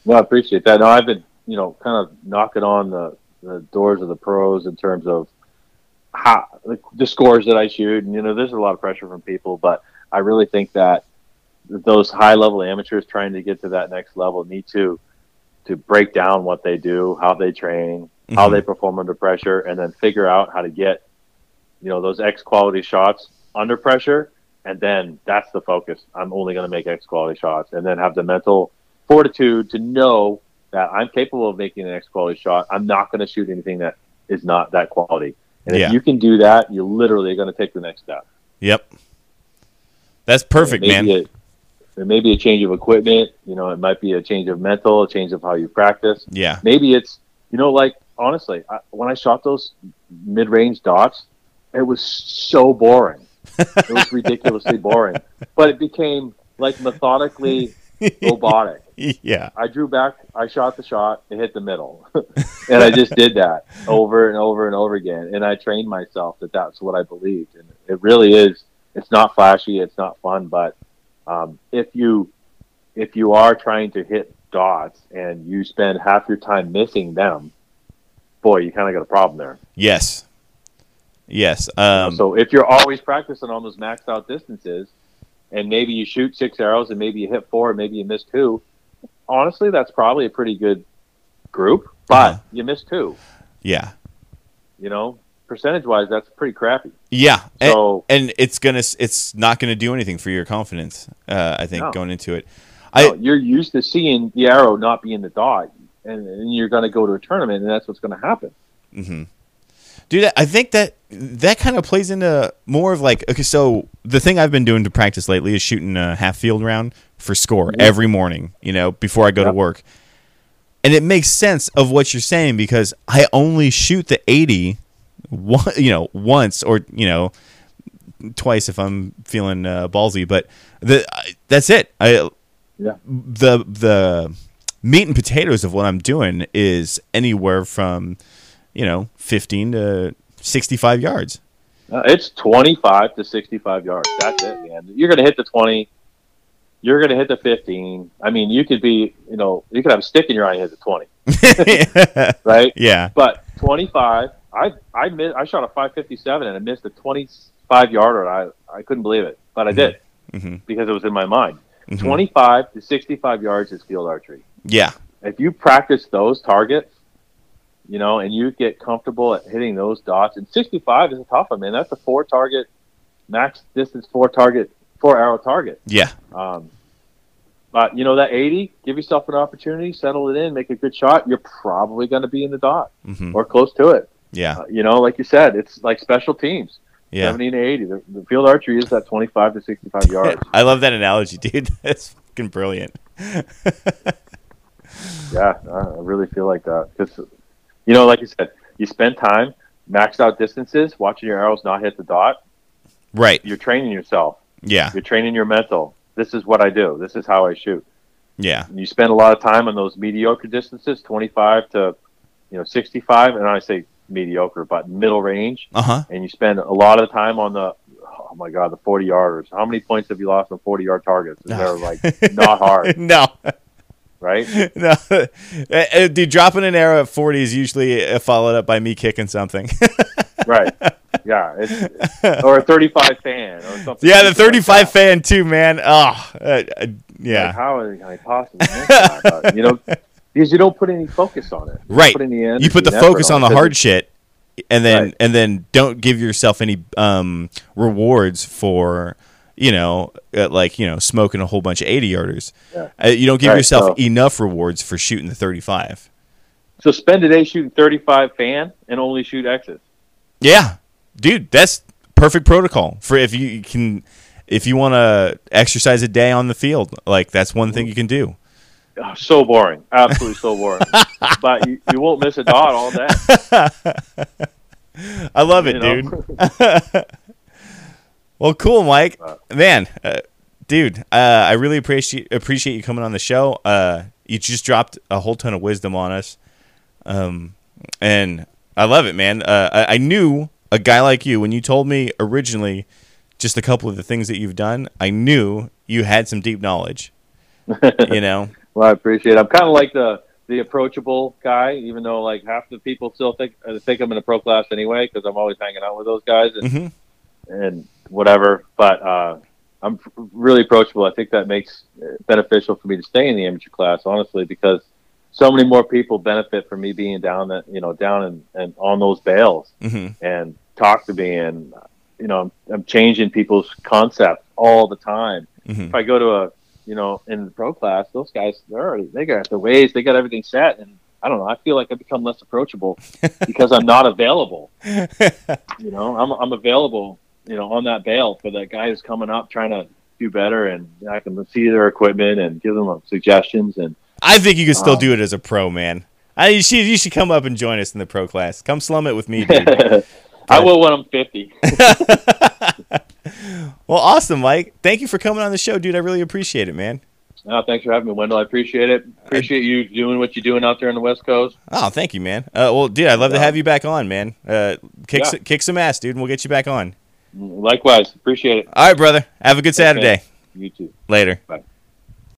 Well, I appreciate that. No, I've been you know kind of knocking on the, the doors of the pros in terms of how the, the scores that I shoot, and you know, there's a lot of pressure from people, but I really think that those high level amateurs trying to get to that next level need to to break down what they do, how they train, how Mhm. they perform under pressure, and then figure out how to get you know those X quality shots under pressure, and then that's the focus. I'm only going to make X quality shots, and then have the mental fortitude to know that I'm capable of making the X quality shot. I'm not going to shoot anything that is not that quality. And Yeah. if you can do that, you're literally going to take the next step. Yep. That's perfect, man. be it may be a change of equipment. You know, it might be a change of mental, a change of how you practice. yeah. Maybe it's, you know, like honestly, I, when I shot those mid-range dots, it was so boring. it was ridiculously boring, but it became like methodically (laughs) robotic. yeah. I drew back, I shot the shot, it hit the middle, (laughs) and I just did that over and over and over again. And I trained myself that that's what I believed, and it really is. It's not flashy, it's not fun, but um, if you if you are trying to hit dots and you spend half your time missing them, boy, you kind of got a problem there. Yes. Yes. Um, so if you're always practicing on those maxed out distances, and maybe you shoot six arrows and maybe you hit four, and maybe you miss two, honestly, that's probably a pretty good group. But Uh-huh. you missed two. yeah. You know, percentage wise, that's pretty crappy. Yeah. And, So and it's gonna it's not gonna do anything for your confidence. Uh, I think No. going into it. no, I you're used to seeing the arrow not be in the dot, and, and you're going to go to a tournament, and that's what's going to happen. Mm-hmm. dude, I think that that kind of plays into more of like okay. So the thing I've been doing to practice lately is shooting a half field round for score every morning. You know, before I go to work. And it makes sense of what you're saying because I only shoot the 80 one, you know, once or, you know, twice if I'm feeling uh, ballsy, but the I, that's it. I Yeah. the the meat and potatoes of what I'm doing is anywhere from, you know, 15 to 65 yards. Uh, it's 25 to 65 yards. That's it, man. You're going to hit the 20. You're going to hit the 15. I mean, you could be, you know, you could have a stick in your eye and hit the 20, (laughs) right? yeah. But 25, I I missed, I shot a 557 and I missed a 25 yarder. I I couldn't believe it, but I did Mhm. because it was in my mind. Mhm. 25 to 65 yards is field archery. Yeah. If you practice those targets, you know, and you get comfortable at hitting those dots, and 65 is a tough one, man. That's a four target, max distance, four target, four arrow target. Yeah. Um, but you know that 80, give yourself an opportunity, settle it in, make a good shot. You're probably going to be in the dot Mhm. or close to it. Yeah. Uh, you know, like you said, it's like special teams. Yeah. 70 to 80. The, the field archery is that 25 to 65 yards. (laughs) I love that analogy, dude. (laughs) That's fucking brilliant. (laughs) yeah, I really feel like that because, you know, like you said, you spend time maxed out distances, watching your arrows not hit the dot. Right. You're training yourself. Yeah. You're training your mental. This is what I do. This is how I shoot. Yeah. And you spend a lot of time on those mediocre distances, 25 to, you know, 65, and I say mediocre, but middle range. Uh huh. And you spend a lot of time on the, oh my god, the 40 yarders. How many points have you lost on 40 yard targets? And They're like (laughs) not hard, no. right? (laughs) No. Uh, uh, Dude, dropping an arrow at 40 is usually uh, followed up by me kicking something. (laughs) Right. Yeah. It's, or a 35 fan or something. yeah, the 35 that. fan, too, man. Oh, uh, uh, Like, yeah. how can I possibly miss that? But, you know, because you don't put any focus on it. You Right. Put You put the focus on the hard shit. And then, Right. and then, don't give yourself any um, rewards for, you know, uh, like you know, smoking a whole bunch of eighty yarders. Yeah. Uh, you don't give Right, yourself so- enough rewards for shooting the thirty-five. So spend a day shooting 35 fan and only shoot X's. Yeah, dude, that's perfect protocol for if you can, if you want to exercise a day on the field. Like that's one thing you can do. Oh, so boring. Absolutely so boring. (laughs) but you, you won't miss a dot all day. (laughs) I love it, you know? dude. (laughs) Well, cool, Mike. Man, uh, dude, uh, I really appreciate appreciate you coming on the show. Uh, you just dropped a whole ton of wisdom on us, um, and I love it, man. Uh, I, I knew a guy like you when you told me originally just a couple of the things that you've done. I knew you had some deep knowledge. you know, Well, I appreciate it. I'm kind of like the the approachable guy, even though like half the people still think uh, think I'm in a pro class anyway because I'm always hanging out with those guys and Mhm. and whatever. But uh, I'm really approachable. I think that makes it beneficial for me to stay in the amateur class, honestly, because so many more people benefit from me being down that you know down and, and on those bales hmm and talk to me and you know I'm, I'm changing people's concepts all the time hmm if I go to a you know, in the pro class, those guys they're already they got the ways, they got everything set, and I don't know. I feel like I become less approachable (laughs) because I'm not available. (laughs) you know, I'm I'm available, you know, on that bale for that guy who's coming up trying to do better, and I can see their equipment and give them suggestions. And I think you can still Um, do it as a pro, man. I, you should you should come up and join us in the pro class. Come slum it with me, dude. (laughs) I will when I'm 50. Well, awesome, Mike. Thank you for coming on the show, dude. I really appreciate it, man. no, thanks for having me, Wendell. I appreciate it. Appreciate you doing what you're doing out there on the West Coast. Oh, thank you, man. Uh, well, dude, I'd love to have you back on, man. Uh, kick Yeah. s- kick some ass, dude, and we'll get you back on. Likewise, appreciate it. All right, brother. Have a good Saturday. You too. Later. Bye.